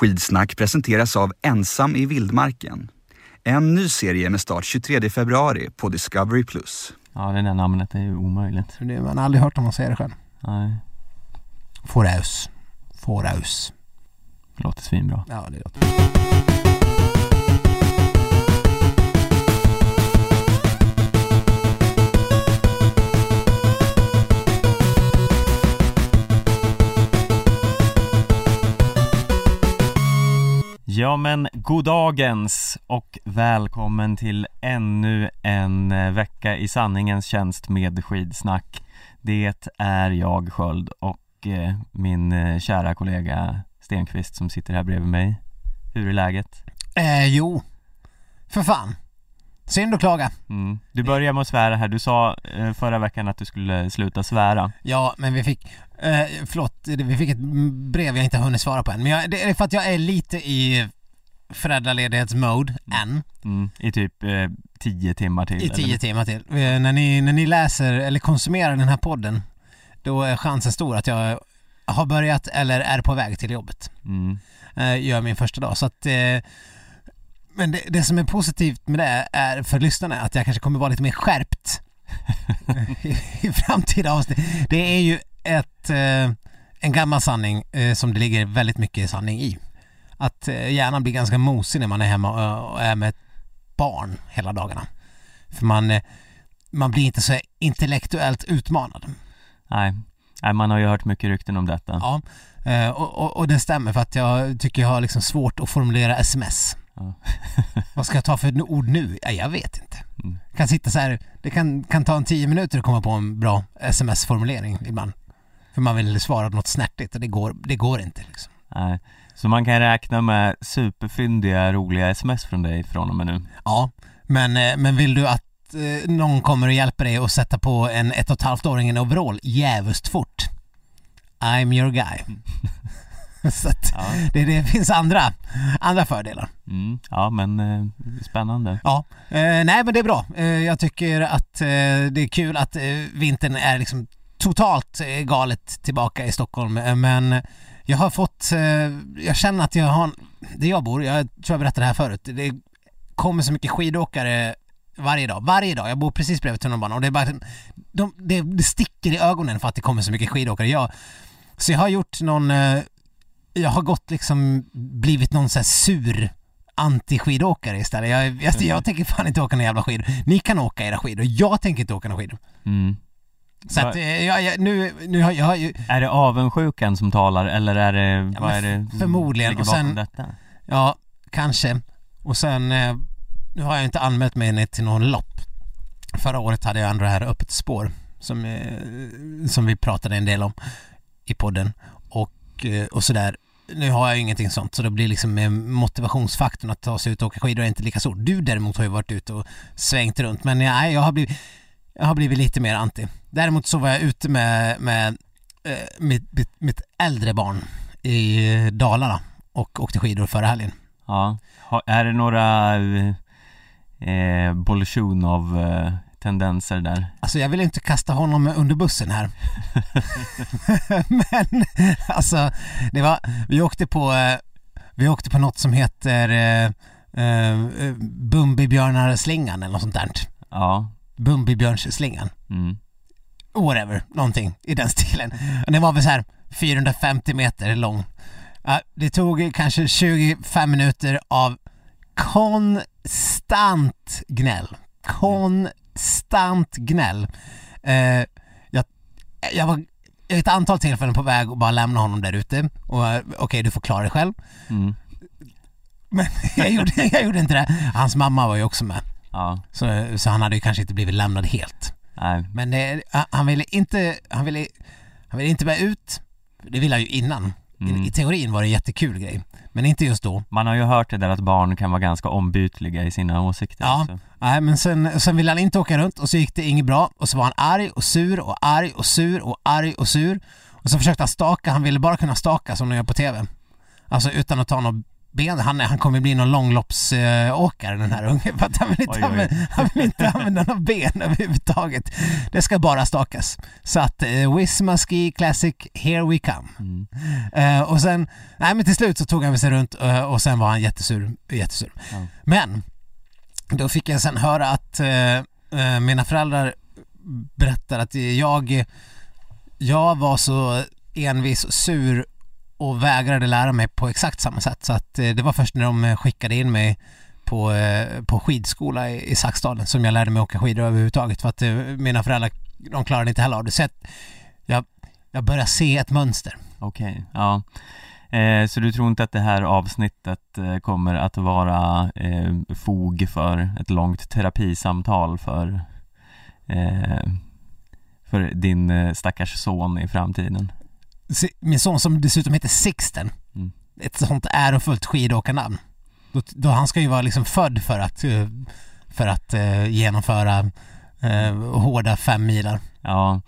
Skidsnack presenteras av Ensam i vildmarken. En ny serie med start 23 februari på Discovery+. Ja, det där namnet är ju omöjligt. Det- Man har aldrig hört någon säga det själv. Nej, Fåraus. Fåraus. låter svinbra. Ja, det låter Ja men goddagens och välkommen till ännu en eh, vecka i sanningens tjänst med skidsnack. Det är jag Sköld och eh, min eh, kära kollega Stenqvist som sitter här bredvid mig. Hur är läget? Eh, jo. För fan. Synd att klaga. Mm. Du börjar med att svära här, du sa förra veckan att du skulle sluta svära. Ja, men vi fick, eh, förlåt, vi fick ett brev jag inte har hunnit svara på än. Men jag, det är för att jag är lite i föräldraledighetsmode än, Mm. I typ eh, tio timmar till. i tio eller? timmar till. Eh, när, ni, när ni läser eller konsumerar den här podden, då är chansen stor att jag har börjat eller är på väg till jobbet. Mm. eh, gör min första dag. Så att, eh, men det, det som är positivt med det är för lyssnarna att jag kanske kommer vara lite mer skärpt i, i framtida avsnitt. Det är ju ett, eh, en gammal sanning eh, som det ligger väldigt mycket sanning i. Att eh, hjärnan blir ganska mosig när man är hemma och, är med barn hela dagarna. För man, eh, man blir inte så intellektuellt utmanad. Nej. Nej, man har ju hört mycket rykten om detta. Ja, eh, och, och, och det stämmer för att jag tycker jag har liksom svårt att formulera sms. Ja. Vad ska jag ta för ord nu? Ja, jag vet inte. Mm. Kan sitta så här, det kan, kan ta en tio minuter att komma på en bra sms-formulering ibland. För man vill svara något snärtigt och det går, det går inte liksom. Nej. Så man kan räkna med superfyndiga, roliga sms från dig från och med nu. Ja, men, eh, men vill du att eh, någon kommer och hjälper dig att sätta på en ett och ett halvt åring i en overall jävligt fort? I'm your guy. så att Ja, det, det finns andra, andra fördelar. mm. ja men eh, spännande. Ja, eh, nej men det är bra. Eh, jag tycker att eh, det är kul att vintern är liksom totalt galet tillbaka i Stockholm. Men jag har fått, eh, jag känner att jag har, där jag bor, jag tror jag berättade det här förut, det kommer så mycket skidåkare varje dag, varje dag. Jag bor precis bredvid tunnelbanan och det är bara, de, det, det sticker i ögonen för att det kommer så mycket skidåkare. Jag, så jag har gjort någon, eh, jag har gått liksom, blivit någon så här sur anti-skidåkare istället. Jag, jag, jag tänker fan inte åka några jävla skidor. Ni kan åka era skidor, jag tänker inte åka några skidor. Mm. Så att eh, jag, jag, nu, nu har jag, ju, Är det avundsjukan som talar eller är det, Ja, vad är det förmodligen. Och sen- detta? ja, kanske. Och sen, eh, nu har jag inte anmält mig till någon lopp. Förra året hade jag ändå det här öppet spår som, eh, som vi pratade en del om i podden och, och sådär. Nu har jag ingenting sånt så det blir liksom motivationsfaktorn att ta sig ut och åka skidor är inte lika stor. Du däremot har ju varit ute och svängt runt men nej, jag har blivit, jag har blivit lite mer anti. Däremot så var jag ute med, med eh, mitt, mitt, mitt äldre barn i eh, Dalarna och åkte skidor förra helgen. Ja. Är det några eh, Bolsjunov eh, tendenser där? Alltså jag vill inte kasta honom under bussen här. Men alltså, det var, vi åkte på, eh, vi åkte på något som heter eh, eh, Bumbibjörnarslingan eller något sånt där. Ja. Bumbibjörnsslingan. Mm. Whatever, någonting i den stilen. Och den var väl så här 450 meter lång. Det tog kanske 25 minuter av konstant gnäll. Konstant gnäll. Eh, jag, jag var ett antal tillfällen på väg att bara lämna honom där ute och eh, okej du får klara dig själv. Mm. Men jag gjorde, jag gjorde inte det. Hans mamma var ju också med. Ja. Så, så han hade ju kanske inte blivit lämnad helt. Nej. Men det, han ville inte, han ville, han ville inte med ut. Det ville han ju innan. Mm. I, I teorin var det en jättekul grej. Men inte just då. Man har ju hört det där att barn kan vara ganska ombytliga i sina åsikter Ja. också. Nej men sen, sen ville han inte åka runt och så gick det inget bra och så var han arg och sur och arg och sur och arg och sur. Och så försökte han staka, han ville bara kunna staka som de gör på TV. Alltså utan att ta något ben, han, han kommer bli någon långloppsåkare den här ungen för att han vill inte, Oj, oj. Använda, han vill inte använda några ben överhuvudtaget. Det ska bara stakas. Så att eh, Wisma Ski Classic, here we come. Mm. Eh, och sen, nej men till slut så tog han sig runt eh, och sen var han jättesur. jättesur. Ja. Men, då fick jag sen höra att eh, eh, mina föräldrar berättar att jag, jag var så envis och sur och vägrade lära mig på exakt samma sätt. Så att eh, det var först när de skickade in mig på, eh, på skidskola i, i Saxdalen som jag lärde mig åka skidor överhuvudtaget för att eh, mina föräldrar de klarade inte heller av det. Så att jag, jag börjar se ett mönster. Okej, ja. Eh, så du tror inte att det här avsnittet eh, kommer att vara eh, fog för ett långt terapisamtal för, eh, för din eh, stackars son i framtiden? Min son som dessutom heter Sixten, Mm. ett sånt ärofullt skidåkarnamn. Då, då han ska ju vara liksom född för att, eh, för att eh, genomföra eh, hårda fem milar. Ja,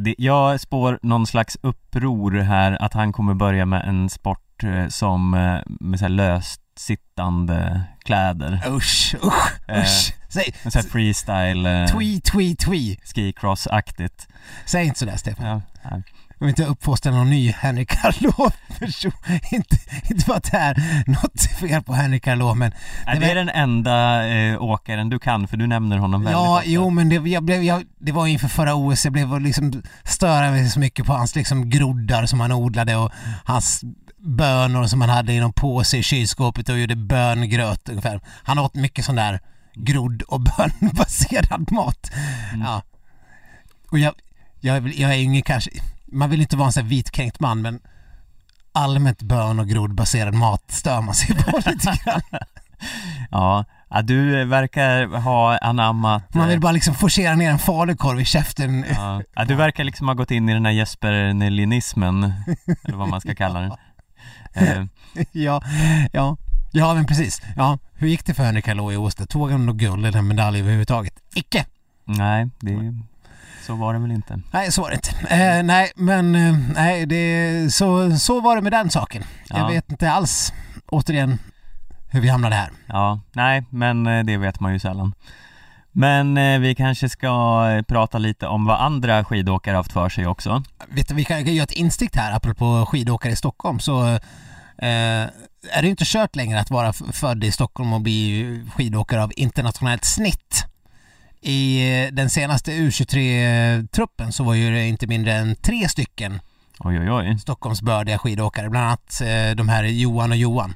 det, jag spår någon slags uppror här att han kommer börja med en sport eh, som eh, med så löst sittande kläder. Usch, usch, Eh, usch. Säg, En sån här freestyle eh, twi, twi, twi. skicross-aktigt. Säg inte sådär Stefan. Ja. Jag vill inte uppfostra någon ny Henrik Karlov-person. inte, inte för att det är något fel på Henrik Karlov men Nej, det är den enda eh, åkaren du kan för du nämner honom väldigt Ja, ofta. jo men det, jag blev, jag, det var inför förra OS, jag blev liksom störde mig så mycket på hans liksom groddar som han odlade och hans bönor som han hade i någon påse i kylskåpet och gjorde böngröt ungefär. Han åt mycket sån där grodd och bönbaserad mat. Mm. Ja. Och jag, jag, jag är ingen kanske, man vill inte vara en sån här vitkränkt man men allmänt bön och groddbaserad mat stör man sig på lite grann. Ja, ja du verkar ha anammat Man vill eh, bara liksom forcera ner en falukorv i käften. ja, ja, du verkar liksom ha gått in i den här Jesper Nelinismen eller vad man ska kalla den eh, ja, ja, ja men precis. Ja, hur gick det för Henrik Hallå i Åsta? Tog han något guld eller en medalj överhuvudtaget? Icke! Nej, det, så var det väl inte Nej, så var det inte. Eh, nej, men eh, nej, det, så, så var det med den saken. Jag Ja. vet inte alls, återigen, hur vi hamnade här. Ja, nej, men eh, det vet man ju sällan Men eh, vi kanske ska eh, prata lite om vad andra skidåkare haft för sig också Vet du, vi kan göra ett instick här apropå skidåkare i Stockholm så eh, är det inte kört längre att vara född i Stockholm och bli skidåkare av internationellt snitt. I eh, den senaste U23-truppen så var ju det inte mindre än tre stycken Oj, oj, oj Stockholmsbördiga skidåkare, bland annat eh, de här Johan och Johan.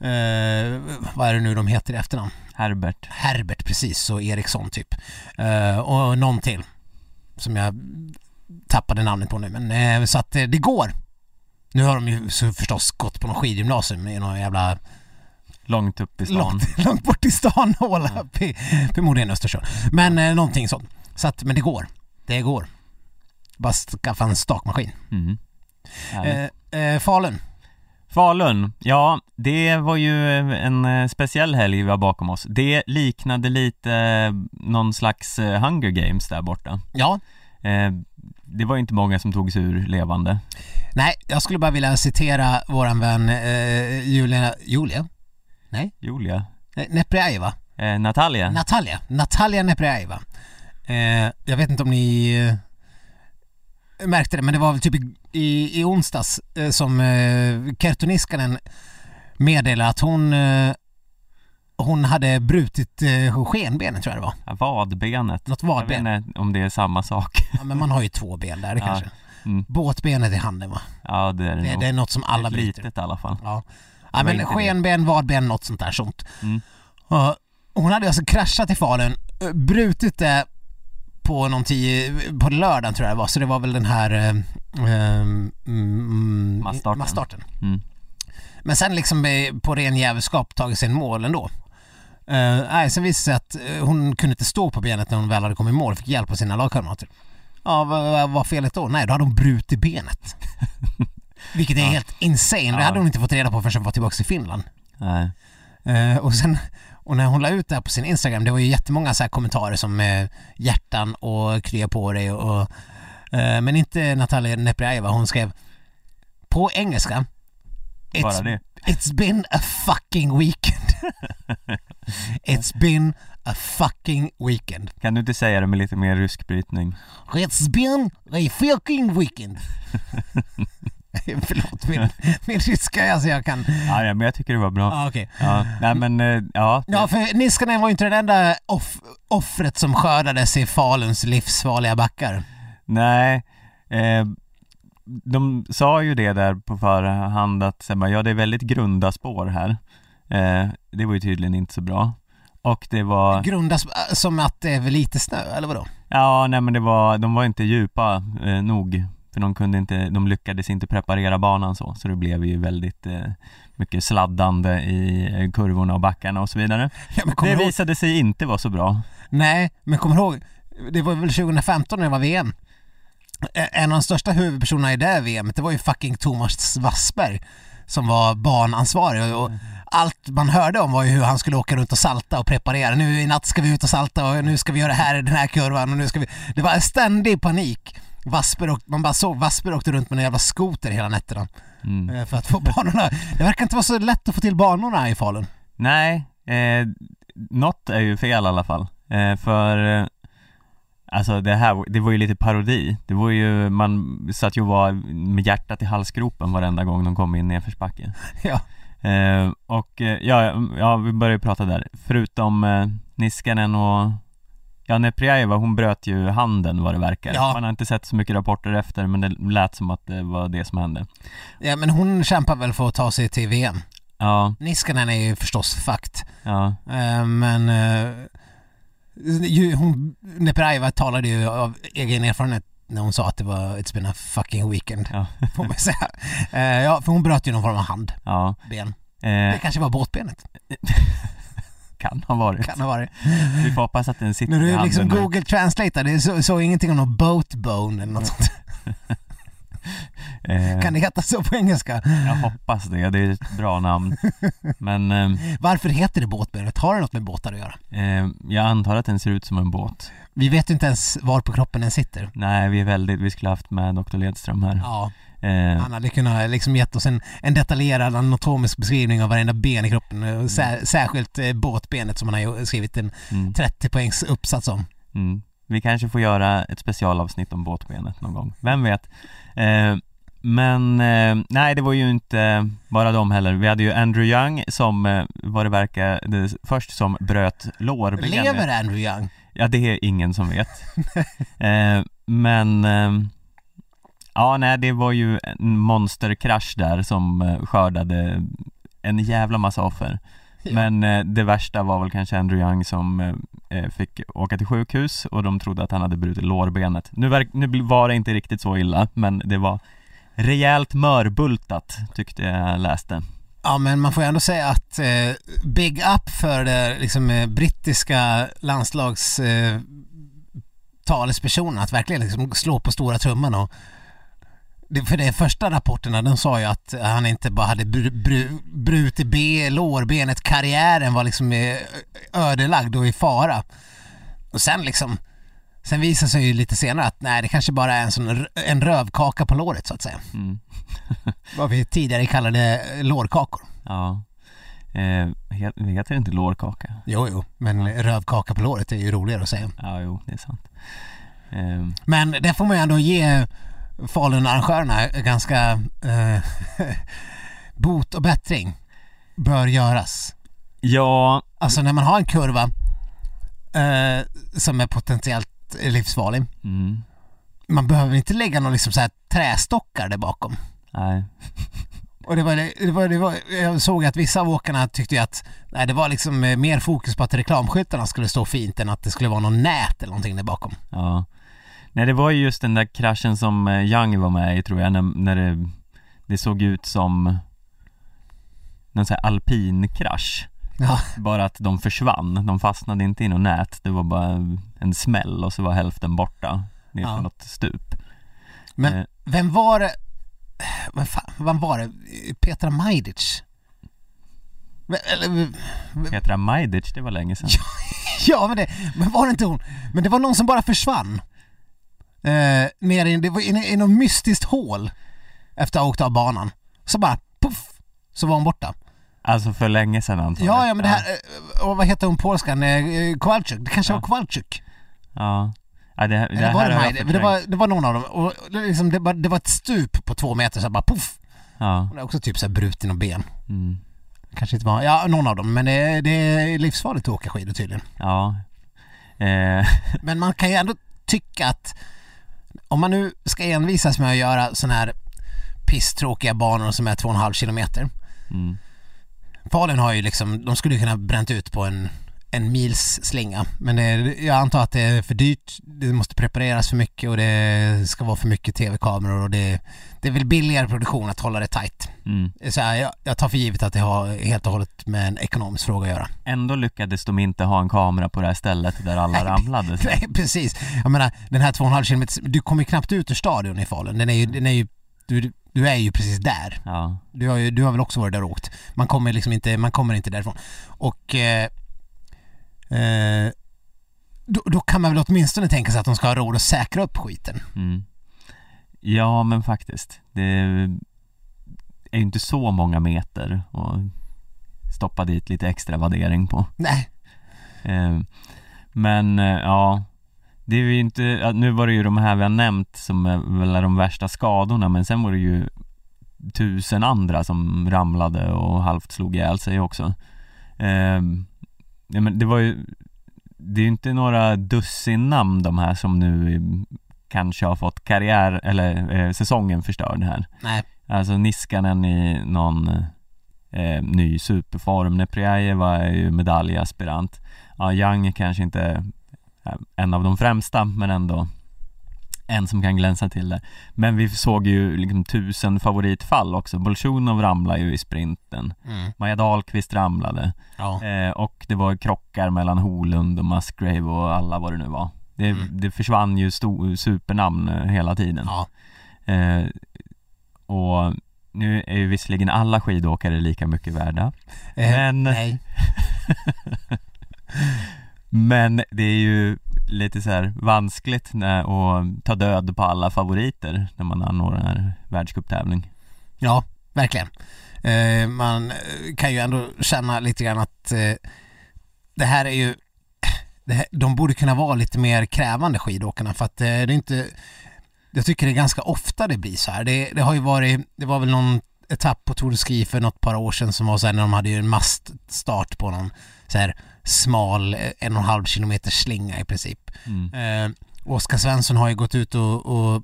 Eh, vad är det nu de heter i efternamn? Herbert Herbert precis och Eriksson typ. Eh, och någon till som jag tappade namnet på nu men eh, så att eh, det går. Nu har de ju förstås gått på någon skidgymnasium i någon jävla Långt upp i stan långt, långt bort i stan håla uppe förmodligen Östersund. Men eh, någonting sånt. Så att, men det går. Det går. Bara skaffa en stakmaskin. mm. Eh, eh, Falun. Falun, ja det var ju en eh, speciell helg vi har bakom oss. Det liknade lite eh, någon slags eh, Hunger Games där borta. Ja, Eh, det var ju inte många som tog sig ur levande. nej, jag skulle bara vilja citera våran vän eh, Julia, Julia? Julia, Eh, eh, Natalia, Natalia. Natalia Neprjajeva. Eh, jag vet inte om ni eh, märkte det, men det var väl typ i, i, i onsdags eh, som eh, Kertuniskanen meddelade att hon eh, hon hade brutit eh, skenbenet tror jag det var. Ja, vadbenet. Något Jag vet vadben. inte om det är samma sak. Ja, men man har ju två ben där kanske. Mm. Båtbenet i handen va? Ja det är det, Det, nog. det är något som alla bryter. litet i alla fall. Ja, ja men skenben, vadben, något sånt där sånt. Mm. Ja, hon hade alltså kraschat i Falun, eh, brutit det på någon tio, på lördagen tror jag det var, så det var väl den här eh, eh, mm, Massstarten. massstarten. Mm. Men sen liksom på ren jävelskap tagit sig i mål ändå. Uh, nej, sen visade det sig att eh, hon kunde inte stå på benet när hon väl hade kommit i mål, fick hjälp av sina lagkamrater. Ja, vad var felet då? Nej, då hade hon brutit benet. Vilket är Ja. helt insane. Det hade hon inte fått reda på förrän hon var tillbaka i Finland. Nej. Eh, och sen, och när hon la ut det här på sin Instagram, det var ju jättemånga så här kommentarer som eh, hjärtan och krya på dig och, eh, men inte Natalia Neprjajeva, hon skrev på engelska Bara It's, det. It's been a fucking weekend. It's been a fucking weekend. Kan du inte säga det med lite mer rysk brytning? It's been a fucking weekend. Förlåt, min, min ryska, alltså jag kan... Ja, ja men jag tycker det var bra. Ah, okej. Ja, nej men eh, ja. Ja, för Niskanen var ju inte det enda off offret som skördades i Faluns livsfarliga backar. Nej, eh, de sa ju det där på förhand att ja det är väldigt grunda spår här. Eh, det var ju tydligen inte så bra. Och det var, Grundas som att det är lite snö, eller vadå? ja nej men det var, de var inte djupa eh, nog. För de kunde inte, de lyckades inte preparera banan så, så det blev ju väldigt eh, mycket sladdande i kurvorna och backarna och så vidare. Ja, Det ihåg? visade sig inte vara så bra. Nej, men kommer ihåg? Det var väl 2015 när det var VM? En av de största huvudpersonerna i det VMet, det var ju fucking Thomas Wassberg som var banansvarig och allt man hörde om var ju hur han skulle åka runt och salta och preparera. Nu i natt ska vi ut och salta och nu ska vi göra det här i den här kurvan och nu ska vi... Det var ständig panik. Wasper och, man bara såg Wasper åkte runt med en jävla skoter hela nätterna Mm. eh, för att få banorna. Det verkar inte vara så lätt att få till banorna i Falun. Nej, eh, något är ju fel i alla fall. Eh, för eh, Alltså det här, det var ju lite parodi. Det var ju, man satt ju och var med hjärtat i halsgropen varenda gång de kom in i nedförsbacke. Ja. Eh, och eh, ja, ja, vi börjar ju prata där. Förutom eh, Niskanen och Ja, Neprjajeva hon bröt ju handen vad det verkar. Ja. Man har inte sett så mycket rapporter efter men det lät som att det var det som hände. ja, men hon kämpar väl för att ta sig till VM. Ja, Niskanen är ju förstås fakt. ja, Eh, men eh, hon, Neprajeva talade ju av egen erfarenhet när hon sa att det var It's been a fucking weekend, ja, får man säga. Eh, ja, för hon bröt ju någon form av handben. ja. Det Eh, kanske var båtbenet, kan ha varit. kan ha varit. Vi får hoppas att den sitter i du handen liksom nu. Google translatear, det så, så ingenting om någon boat bone eller något sånt. Eh, Kan det heta så på engelska? Jag hoppas det, det är ett bra namn. Men eh, Varför heter det båtbenet? Har det något med båtar att göra? eh, jag antar att den ser ut som en båt. Vi vet inte ens var på kroppen den sitter. Nej, vi är väldigt, vi skulle haft med Dr. Ledström här. Ja, han hade kunnat liksom gett oss en, en detaljerad anatomisk beskrivning av varenda ben i kroppen. och Sär, särskilt eh, båtbenet som han har skrivit en mm, 30 poängs uppsats om. mm. Vi kanske får göra ett specialavsnitt om båtbenet någon gång, vem vet? Eh, men eh, nej, det var ju inte bara de heller. Vi hade ju Andrew Young som, eh, vad det verkar, det, först som bröt lårbenet. Lever Andrew Young? Ja, det är ingen som vet. eh, men eh, Ja, nej, det var ju en monsterkrasch där som eh, skördade en jävla massa offer. Ja. Men eh, det värsta var väl kanske Andrew Young som eh, eh, fick åka till sjukhus och de trodde att han hade brutit lårbenet. Nu, verk, nu var det inte riktigt så illa, men det var rejält mörbultat tyckte jag läste. Ja men man får ju ändå säga att eh, big up för det liksom eh, brittiska landslags talespersonen att verkligen liksom slå på stora trumman och för de första rapporterna de sa ju att han inte bara hade br, br, brutit be, lårbenet, karriären var liksom eh, ödelagd och i fara. Och sen liksom Sen visade sig ju lite senare att nej det kanske bara är en sån en rövkaka på låret så att säga. Mm. Vad vi tidigare kallade eh, lårkakor. Ja. Eh, het, heter det inte lårkaka? Jo, jo, men rövkaka på låret är ju roligare att säga. Ja, jo, det är sant. Eh, Men det får man ju ändå ge Falun-arrangörerna ganska eh, bot och bättring bör göras. ja, Alltså när man har en kurva eh, som är potentiellt livsfarlig. mm, Man behöver inte lägga någon liksom så här trästockar där bakom. nej. Och det var, det var, det var, jag såg att vissa av åkarna tyckte att nej, det var liksom eh, mer fokus på att reklamskyltarna skulle stå fint än att det skulle vara någon nät eller någonting där bakom. Ja. Nej, det var ju just den där kraschen som eh, Young var med i tror jag, när, när det, det såg ut som någon sån här alpinkrasch. Ja. Bara att de försvann, de fastnade inte i något nät, det var bara en smäll och så var hälften borta ner Ja. något stup. Men Eh, vem var det? Vem, fan, vem var det? Petra Majdic? Eller, Petra Majdic, det var länge sedan. ja men det, men var det inte hon? Men det var någon som bara försvann. Eh, nere i, det var i, i något mystiskt hål efter att ha åkt av banan. Så bara puff, så var hon borta. Alltså för länge sedan antagligen. Ja, ja men det här, eh, och vad heter hon polskan, Eh, Kowalczyk, det kanske Ja. var Kowalczyk? Ja. ja det, det här var det? Men det, var, det var någon av dem, och liksom, det, var, det var ett stup på två meter så bara poff! Ja. Hon är också typ så här bruten och ben. Mm. Kanske inte var, ja någon av dem, men det, det är livsfarligt att åka skidor tydligen. Ja. Eh, Men man kan ju ändå tycka att om man nu ska envisas med att göra sådana här pisstråkiga banor som är 2,5 kilometer. mm. Falun har ju liksom, de skulle ju kunna bränt ut på en, en mils slinga. Men det, jag antar att det är för dyrt, det måste prepareras för mycket och det ska vara för mycket tv-kameror och det, det är väl billigare produktion att hålla det tight. Mm. Så här, jag, jag tar för givet att det har helt och hållet med en ekonomisk fråga att göra. Ändå lyckades de inte ha en kamera på det här stället där alla Nej, ramlade. Så. Nej precis. Jag menar den här 2,5 kilometer, du kommer ju knappt ut ur stadion i Falun. Den är ju, den är ju du, du är ju precis där. Ja. Du har, ju, du har väl också varit där och åkt. Man kommer liksom inte, man kommer inte därifrån. Och eh, eh, då, då kan man väl åtminstone tänka sig att de ska ha råd att säkra upp skiten. Mm. Ja men faktiskt. Det är ju inte så många meter och stoppa dit lite extra vaddering på. Nej, Eh, Men eh, ja, det är ju inte, nu var det ju de här vi har nämnt som är väl är de värsta skadorna men sen var det ju tusen andra som ramlade och halvt slog ihjäl sig också. Eh, ja, men det var ju, det är ju inte några dussin namn de här som nu kanske har fått karriär eller eh, säsongen förstörd här. nej. Alltså Niskanen i någon eh, ny superform. Neprjajeva är ju medaljaspirant. Ja, Young är kanske inte eh, en av de främsta men ändå en som kan glänsa till det. Men vi såg ju liksom tusen favoritfall också. Bolsjunov ramlade ju i sprinten. Mm. Maja Dahlqvist ramlade. Ja. Eh, och det var krockar mellan Holund och Musgrave och alla vad det nu var. Det, Mm. det försvann ju sto- supernamn eh, hela tiden. ja. Eh, och nu är ju visserligen alla skidåkare lika mycket värda Eh, Men- Nej. Men det är ju lite så här vanskligt när, att ta död på alla favoriter när man anordnar en här världscuptävling Ja, verkligen. Eh, man eh, kan ju ändå känna lite grann att eh, det här är ju det här, de borde kunna vara lite mer krävande skidåkarna för att eh, det är inte jag tycker det är ganska ofta det blir så här. Det, det har ju varit, det var väl någon etapp på Tour de Ski för något par år sedan som var så här när de hade ju en maststart på någon så här smal en och en halv kilometer slinga i princip. mm. Eh, Oskar Svensson har ju gått ut och, och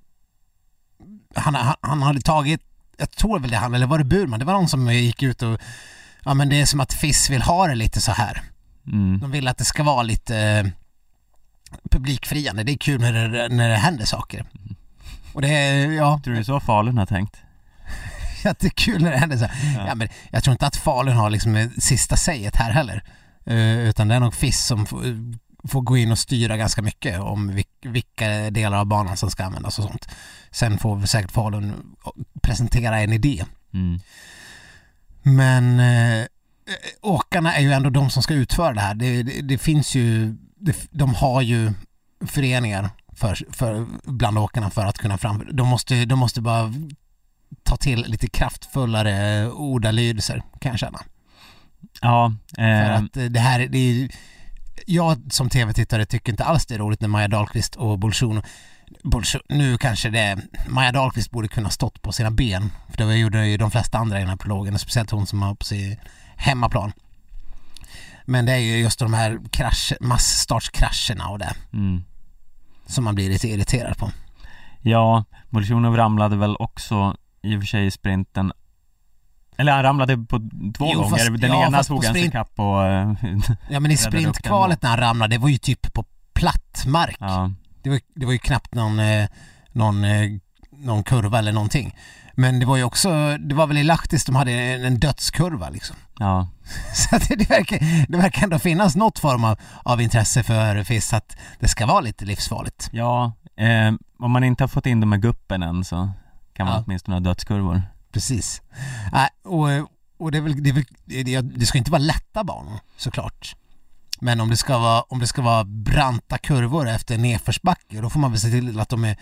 han, han, han hade tagit, jag tror väl det han, eller var det Burman? Det var någon som gick ut och ja men det är som att FIS vill ha det lite så här. Mm. De vill att det ska vara lite eh, publikfriande. Det är kul när det, när det händer saker. Och det är, ja, Tror du så Falun har tänkt? jättekul när det händer så här. Ja. Ja. men jag tror inte att Falun har liksom eh, sista säget här heller. Eh, utan det är nog FIS som får, gå in och styra ganska mycket om vil- vilka delar av banan som ska användas och sånt. Sen får väl säkert Falun presentera en idé. Mm. Men eh, åkarna är ju ändå de som ska utföra det här. Det, det, det finns ju, det, de har ju föreningar för, för, bland åkarna för att kunna fram... De måste, de måste bara ta till lite kraftfullare ordalydelser kan jag känna. Ja, För eh, att eh, det här, det är, jag som tv-tittare tycker inte alls det är roligt när Maja Dahlqvist och Bolsjunov nu kanske det, Maja Dahlqvist borde kunna stått på sina ben. För det gjorde ju de flesta andra i den här prologen, speciellt hon som var på sin hemmaplan. Men det är ju just de här krasch, massstartskrascherna och det mm. som man blir lite irriterad på. Ja, Bolsjunov ramlade väl också i och för sig i sprinten Eller han ramlade på två Jo, gånger, fast- den ja, ena tog han sig sprint- ikapp och eh, Ja men i sprintkvalet när han ramlade, det var ju typ på platt mark. ja, Det var, det var ju knappt någon, eh, någon, eh, någon kurva eller någonting. Men det var ju också, det var väl i Lahtis de hade en, dödskurva liksom. ja, Så att det, det, verkar, det verkar ändå finnas något form av, av intresse för FIS att det ska vara lite livsfarligt. ja eh, om man inte har fått in de här guppen än så kan man Ja. åtminstone ha dödskurvor Precis. Nej, och, och det, är väl, det, är väl, det, ska inte vara lätta banor såklart. Men om det ska vara, om det ska vara branta kurvor efter nedförsbacke då får man väl se till att de är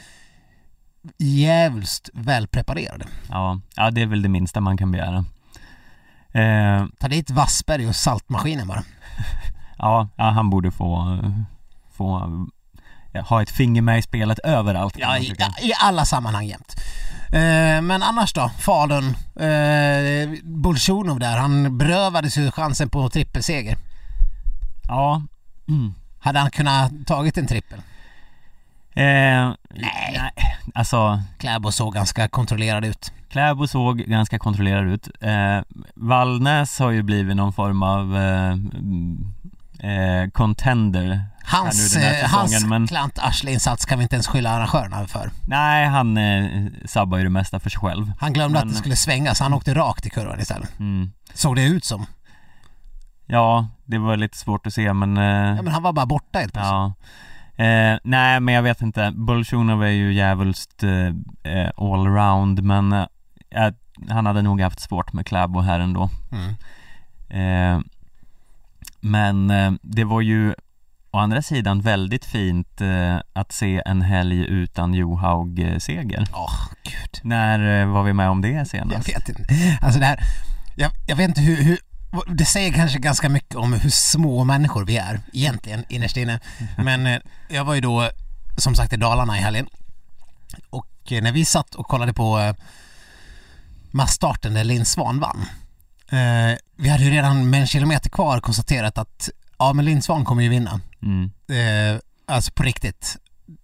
djävulskt välpreparerade. Ja, ja det är väl det minsta man kan begära Eh, Ta dit Wassberg och saltmaskinen bara. ja, ja, han borde få, få ha ett finger med i spelet överallt. Ja, i, i alla sammanhang jämt. Eh, men annars då? Falun? Eh, Bolsjunov där, han berövades ju chansen på trippelseger. ja. Mm. Hade han kunnat tagit en trippel? Eh, nej. Alltså, Kläbo såg ganska kontrollerad ut. Kläbo såg ganska kontrollerad ut. Eh, Vallnäs har ju blivit någon form av eh, mm, eh, contender Hans, eh, hans men klant arsleinsats kan vi inte ens skylla arrangörerna för. nej, han eh, sabbar ju det mesta för sig själv. Han glömde Men- att det skulle svänga så han åkte rakt i kurvan istället. Mm. Såg det ut som. Ja, det var lite svårt att se men, eh, Ja, men han var bara borta helt plötsligt. ja. Eh, nej, men jag vet inte. Bolsjunov är ju djävulskt eh, eh, allround men eh, eh, han hade nog haft svårt med Kläbo här ändå. Mm. Men det var ju å andra sidan väldigt fint eh, att se en helg utan Johaug-seger. Åh, gud. När eh, var vi med om det Jag senast? vet inte. Alltså det här, jag, jag vet inte hur, hur, det säger kanske ganska mycket om hur små människor vi är egentligen innerst inne. Men eh, jag var ju då som sagt i Dalarna i helgen. Och eh, när vi satt och kollade på eh, massstarten där Linn Svan vann. Eh, vi hade ju redan med en kilometer kvar konstaterat att ja men Linn Svan kommer ju vinna. Mm. Eh, alltså på riktigt.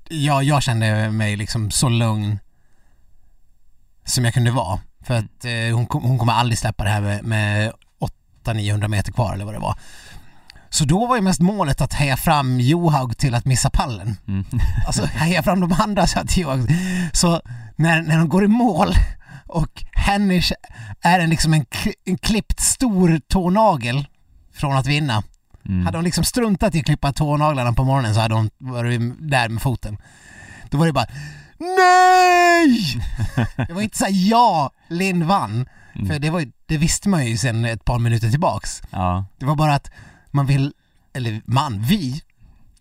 Jag, jag kände mig liksom så lugn som jag kunde vara. För att eh, hon, kom, hon kommer aldrig släppa det här med, med 800-900 meter kvar eller vad det var. Så då var ju mest målet att heja fram Johaug till att missa pallen. Mm. Alltså heja fram de andra så att Johaug... Så när, när de går i mål och Hennish är en, liksom en, en klippt stor tånagel från att vinna. Mm. Hade hon liksom struntat i att klippa tånaglarna på morgonen så hade hon varit där med foten. Då var det bara NEJ! Det var inte så här, ja, Linn vann. Mm. För det, var, det visste man ju sen ett par minuter tillbaks. Ja, Det var bara att man vill, eller man, vi,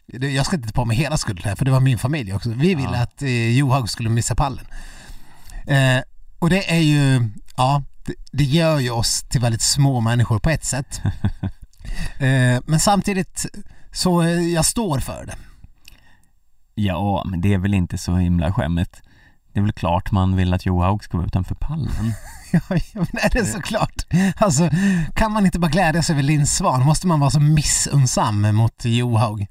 jag ska inte ta på mig hela skulden här för det var min familj också. Vi ville Ja. att eh, Johaug skulle missa pallen. Eh, och det är ju, ja, det, det gör ju oss till väldigt små människor på ett sätt. eh, men samtidigt så eh, jag står för det. ja, men det är väl inte så himla skämmigt. Det är väl klart man vill att Johaug ska vara utanför pallen. Ja, men är det såklart. Alltså, kan man inte bara glädjas över Linn Svan? Måste man vara så missunnsam mot Johaug?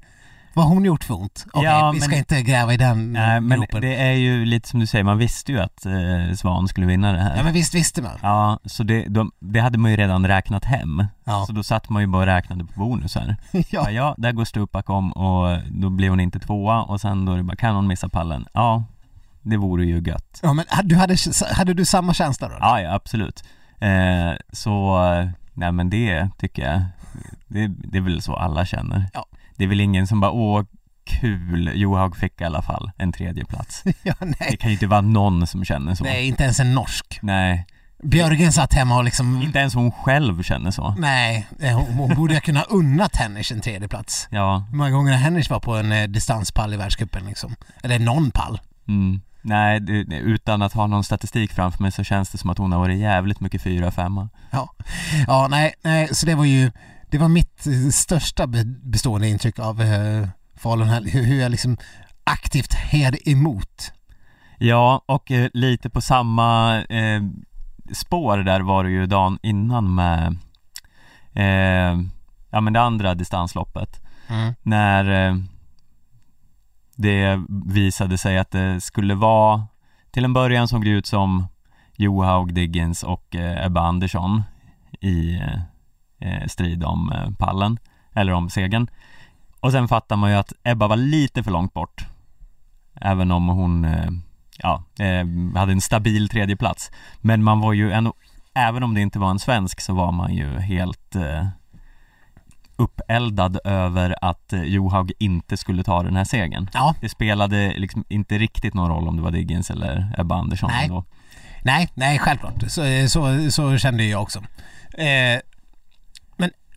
Vad hon gjort för ont? Okej, Ja, vi ska men- inte gräva i den Nej, men gropen. det är ju lite som du säger, man visste ju att eh, Svan skulle vinna det här. Ja men visst visste man. Ja, så det, de, det hade man ju redan räknat hem. Ja. Så då satt man ju bara och räknade på bonusar. Ja, ja. ja där går Stupak om och då blir hon inte tvåa och sen då är det bara, kan hon missa pallen? Ja, det vore ju gött. ja men hade du, hade, hade du samma känsla då? Ja, ja absolut. Eh, så, nej men det tycker jag, det, det är väl så alla känner. Ja. Det är väl ingen som bara, åh kul, Johaug fick i alla fall en tredje plats. ja Det nej. kan ju inte vara någon som känner så. Nej, inte ens en norsk. Nej, Björgen satt hemma och liksom... inte ens hon själv känner så. Nej, eh, hon, hon borde ha kunnat unna Hennish en tredje plats. Ja, Hur många gånger har Hennish var på en eh, distanspall i världscupen liksom? Eller någon pall. mm. Nej, det, det- utan att ha någon statistik framför mig så känns det som att hon har varit jävligt mycket fyra, femma. Ja, ja nej, nej, så det var ju, det var mitt eh, största be- bestående intryck av eh, Falun här, hur, jag liksom aktivt hed emot. Ja, och eh, lite på samma eh, spår där var det ju dagen innan med eh, ja men det andra distansloppet Mm. när eh, det visade sig att det skulle vara till en början såg det ut som Johaug, Diggins och eh, Ebba Andersson i strid om eh, pallen eller om segern och sen fattar man ju att Ebba var lite för långt bort även om hon eh, ja, eh, hade en stabil tredje plats men man var ju ändå även om det inte var en svensk så var man ju helt eh, uppeldad över att eh, Johaug inte skulle ta den här segern. Ja, Det spelade liksom inte riktigt någon roll om det var Diggins eller Ebba Andersson Nej. då. nej, nej självklart. Så, så, så kände jag också. Eh,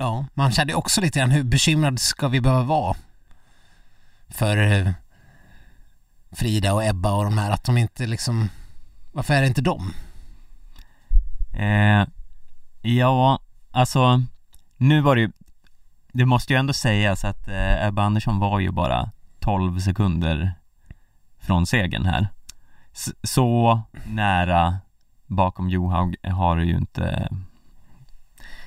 ja, man kände också lite grann hur bekymrad ska vi behöva vara för eh, Frida och Ebba och de här, att de inte liksom, varför är det inte de? Eh, ja, alltså nu var det ju Det måste ju ändå sägas att eh, Ebba Andersson var ju bara 12 sekunder från segern här S- Så nära bakom Johaug har det ju inte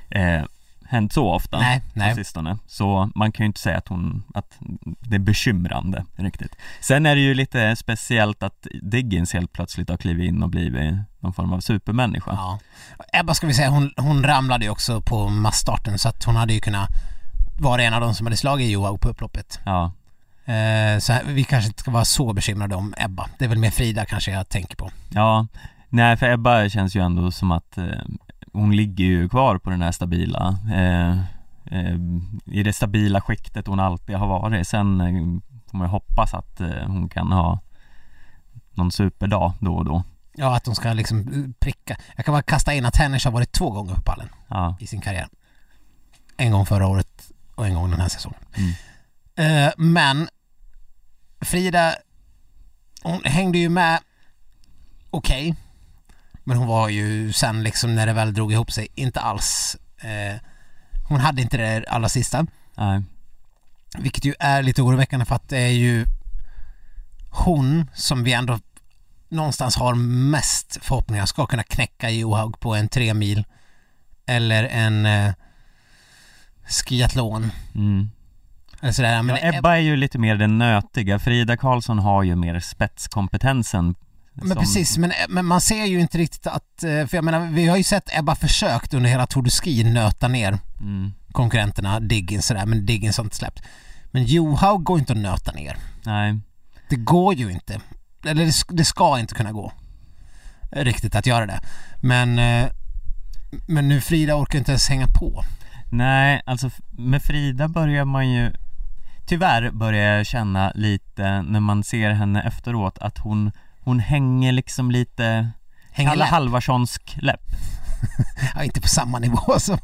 eh, hänt så ofta Nej, på nej. sistone Så man kan ju inte säga att hon, att det är bekymrande riktigt Sen är det ju lite speciellt att Diggins helt plötsligt har klivit in och blivit någon form av supermänniska Ja. Ebba ska vi säga, hon, hon ramlade ju också på massstarten så att hon hade ju kunnat vara en av de som hade slagit Johaug på upploppet. Ja, Eh, så vi kanske inte ska vara så bekymrade om Ebba. Det är väl mer Frida kanske jag tänker på. ja Nej för Ebba känns ju ändå som att eh, hon ligger ju kvar på den här stabila eh, eh, I det stabila skiktet hon alltid har varit Sen eh, får man ju hoppas att eh, hon kan ha någon superdag då och då Ja, att de ska liksom pricka. Jag kan bara kasta in att Hennish har varit två gånger på pallen Ja, i sin karriär. En gång förra året och en gång den här säsongen. Mm. Men Frida, hon hängde ju med okej. Men hon var ju sen liksom när det väl drog ihop sig inte alls eh, hon hade inte det allra sista. nej, Vilket ju är lite oroväckande för att det är ju hon som vi ändå någonstans har mest förhoppningar ska kunna knäcka Johaug på en tre mil eller en eh, skiathlon mm. eller sådär. Men ja, Ebba är ju lite mer den nötiga, Frida Karlsson har ju mer spetskompetensen Men som- precis, men, men man ser ju inte riktigt att, eh, för jag menar vi har ju sett Ebba försökt under hela Tour de Ski nöta ner mm. konkurrenterna, Diggins sådär, men Diggins har inte släppt. Men Johaug går inte att nöta ner. Nej, Det går ju inte. Eller det, det ska inte kunna gå. Riktigt att göra det. Men, eh, men nu Frida orkar inte ens hänga på. nej, alltså med Frida börjar man ju Tyvärr börjar jag känna lite när man ser henne efteråt att hon Hon hänger liksom lite Hänger Kalle läpp. Halvarssonsk läpp Ja, inte på samma nivå som...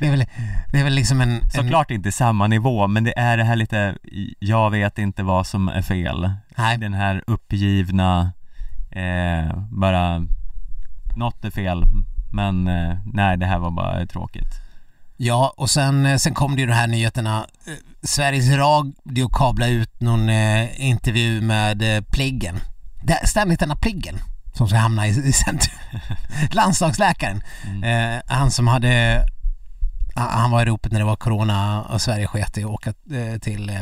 Det är väl, det är väl liksom en... en Såklart inte samma nivå men det är det här lite Jag vet inte vad som är fel nej, Den här uppgivna eh, Bara Något är fel men eh, nej det här var bara tråkigt Ja, och sen, eh, sen kom det ju de här nyheterna. Eh, Sveriges Radio kablade ut någon eh, intervju med eh, Pliggen. Det- Ständigt denna Pliggen som ska hamna i, i centrum. Landslagsläkaren. Eh, han som hade... han- Han var i ropet när det var corona och Sverige sket i att åka eh, till eh,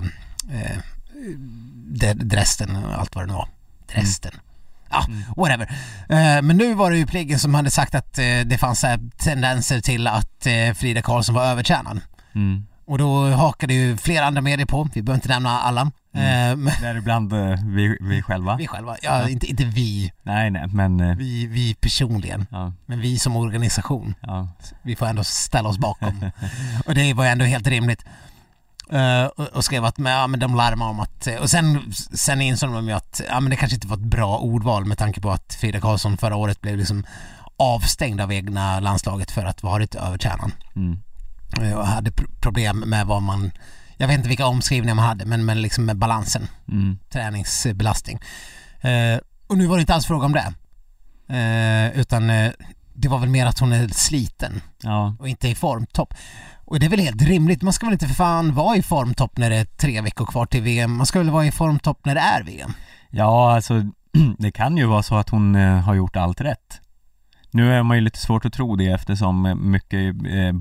eh, Dresden och allt vad det nu var. Dresden. Ja, whatever. Eh, men nu var det ju Pliggen som hade sagt att eh, det fanns tendenser till att Frida Karlsson var övertränad. mm. Och då hakade ju flera andra medier på, vi behöver inte nämna alla. Eh, men Däribland eh, vi, vi själva vi själva, ja, Inte, inte vi, Nej nej men eh, vi, vi personligen, Ja, men vi som organisation. ja, Vi får ändå ställa oss bakom. och det var ju ändå helt rimligt. Eh, och, och skrev att men, ja, men de larmade om att, och sen, sen insåg de ju att ja, men det kanske inte var ett bra ordval med tanke på att Frida Karlsson förra året blev liksom avstängd av egna landslaget för att varit övertränad. mm. Eh, och hade pr- problem med vad man, jag vet inte vilka omskrivningar man hade, men, men liksom med balansen, Mm. träningsbelastning. Eh, och nu var det inte alls fråga om det. Eh, utan eh, det var väl mer att hon är sliten Ja, och inte i formtopp. Och det är väl helt rimligt, man ska väl inte för fan vara i formtopp när det är tre veckor kvar till VM, man ska väl vara i formtopp när det är VM. ja alltså det kan ju vara så att hon eh, har gjort allt rätt Nu är man ju lite svårt att tro det eftersom eh, mycket eh,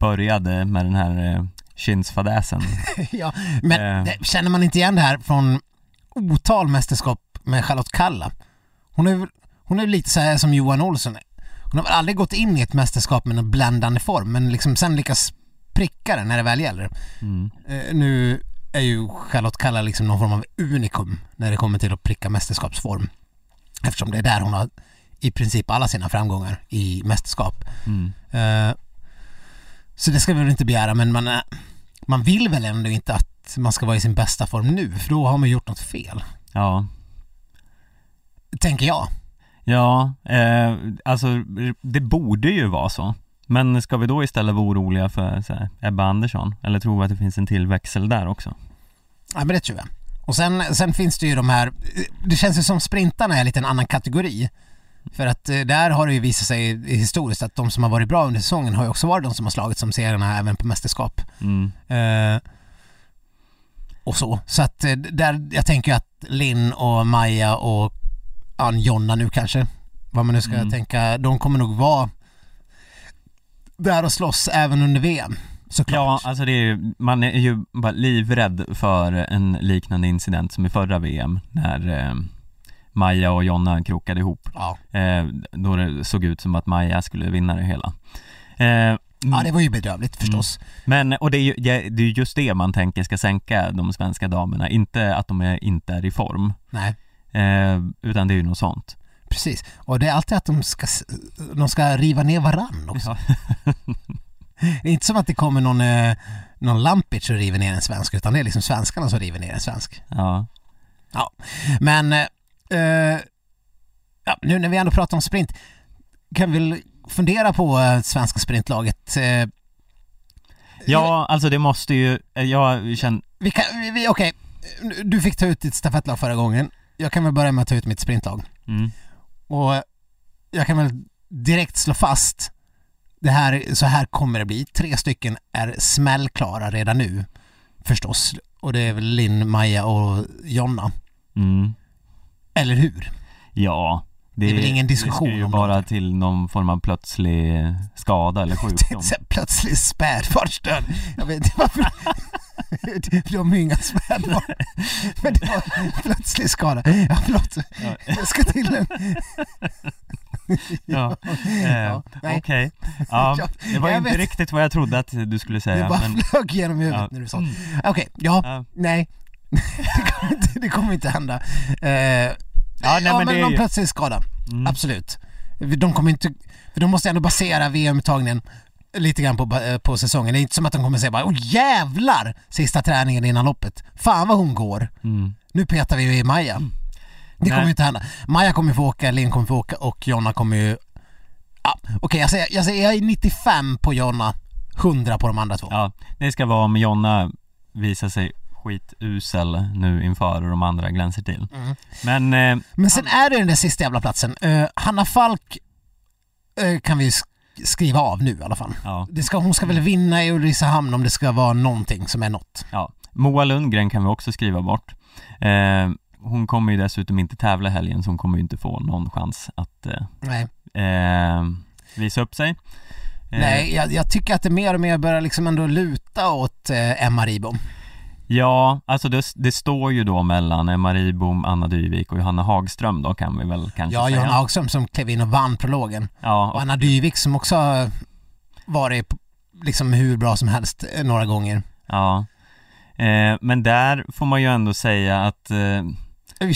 började med den här eh, kinsfadäsen ja, men Eh. det, känner man inte igen det här från otal mästerskap med Charlotte Kalla? Hon är, hon är lite så här som Johan Olsson. Hon har aldrig gått in i ett mästerskap med någon bländande form men liksom sen lyckas pricka den när det väl gäller. mm. Eh, nu är ju Charlotte Kalla liksom någon form av unikum när det kommer till att pricka mästerskapsform. Eftersom det är där hon har i princip alla sina framgångar i mästerskap. Mm. Eh, så det ska vi väl inte begära men man, man vill väl ändå inte att man ska vara i sin bästa form nu för då har man gjort något fel. Ja, Tänker jag. ja, eh, alltså det borde ju vara så Men ska vi då istället vara oroliga för så här, Ebba Andersson? Eller tror vi att det finns en tillväxel där också? Ja men det tror jag. Och sen, sen finns det ju de här, det känns ju som sprintarna är lite en annan kategori. För att eh, där har det ju visat sig historiskt att de som har varit bra under säsongen har ju också varit de som har slagit som segrarna även på mästerskap. Mm. Eh, och så. Så att eh, där, jag tänker att Linn och Maja och ja, Jonna nu kanske, vad man nu ska Mm. tänka, de kommer nog vara där och slåss även under VM. Såklart. Ja, alltså det är ju, man är ju bara livrädd för en liknande incident som i förra VM när Maja och Jonna krokade ihop. Ja. Eh, då det såg ut som att Maja skulle vinna det hela. Eh, ja, det var ju bedrövligt förstås. Men, och det är ju ja, det är ju just det man tänker ska sänka de svenska damerna, inte att de är, inte är i form. Nej, Eh, utan det är ju något sånt. precis. Och det är alltid att de ska, de ska riva ner varann också. Ja. Det är inte som att det kommer någon, eh, någon Lampic och river ner en svensk, utan det är liksom svenskarna som river ner en svensk. Ja. Men eh, ja, nu när vi ändå pratar om sprint kan vi väl fundera på eh, svenska sprintlaget. Eh, ja, alltså det måste ju, eh, jag känner, vi kan, vi, okej, du fick ta ut ditt stafettlag förra gången. Jag kan väl börja med att ta ut mitt sprintlag. mm, Och jag kan väl direkt slå fast det här, så här kommer det bli. Tre stycken är smällklara redan nu förstås. Och det är väl Linn, Maja och Jonna. mm, Eller hur? ja. Det är väl ingen diskussion Det ju om bara någonting. till någon form av plötslig skada eller sjukdom. Plötsligt spädbarnsdöd. Jag vet inte varför. De är ju inga spädbarn. Men det var plötslig skada. Ja, förlåt. Jag ska till en... Ja, eh, Ja, nej. okej. Ja, Ja, det var jag inte vet. riktigt vad jag trodde att du skulle Det säga. bara men, flög genom huvudet Ja. när du sa Mm. Okej, ja, ja. nej. det, kommer inte, det kommer inte hända. Eh, ja, nej, men men, det är någon ju- plötslig skada. Mm. Absolut. De kommer inte... För de måste ändå basera VM-uttagningen lite grann på, eh, på säsongen. Det är inte som att de kommer säga bara åh jävlar! Sista träningen innan loppet. Fan vad hon går. Mm. Nu petar vi i Maja. Det kommer Nej. ju inte hända. Maja kommer få åka, Linn kommer få åka och Jonna kommer ju... Ja, Okej, jag, säger, jag säger jag är 95 på Jonna, 100 på de andra två. Ja, det ska vara om Jonna visar sig skitusel nu inför och de andra glänser till. Mm. Men, eh, Men sen är det den där sista jävla platsen. Eh, Hanna Falk eh, kan vi sk- skriva av nu i alla fall. ja, Det ska, hon ska väl vinna i Ulricehamn om det ska vara någonting som är något. ja. Moa Lundgren kan vi också skriva bort. Eh, hon kommer ju dessutom inte tävla helgen så hon kommer ju inte få någon chans att eh, eh, visa upp sig. Nej jag, jag tycker att det mer och mer börjar liksom ändå luta åt eh, Emma Ribom. Ja, alltså det, det står ju då mellan Emma Ribom, Anna Dyvik och Johanna Hagström då kan vi väl kanske Ja, säga. Johanna Hagström som klev in och vann prologen. Ja, Och Anna Dyvik som också varit liksom hur bra som helst eh, några gånger. ja. Eh, men där får man ju ändå säga att eh, och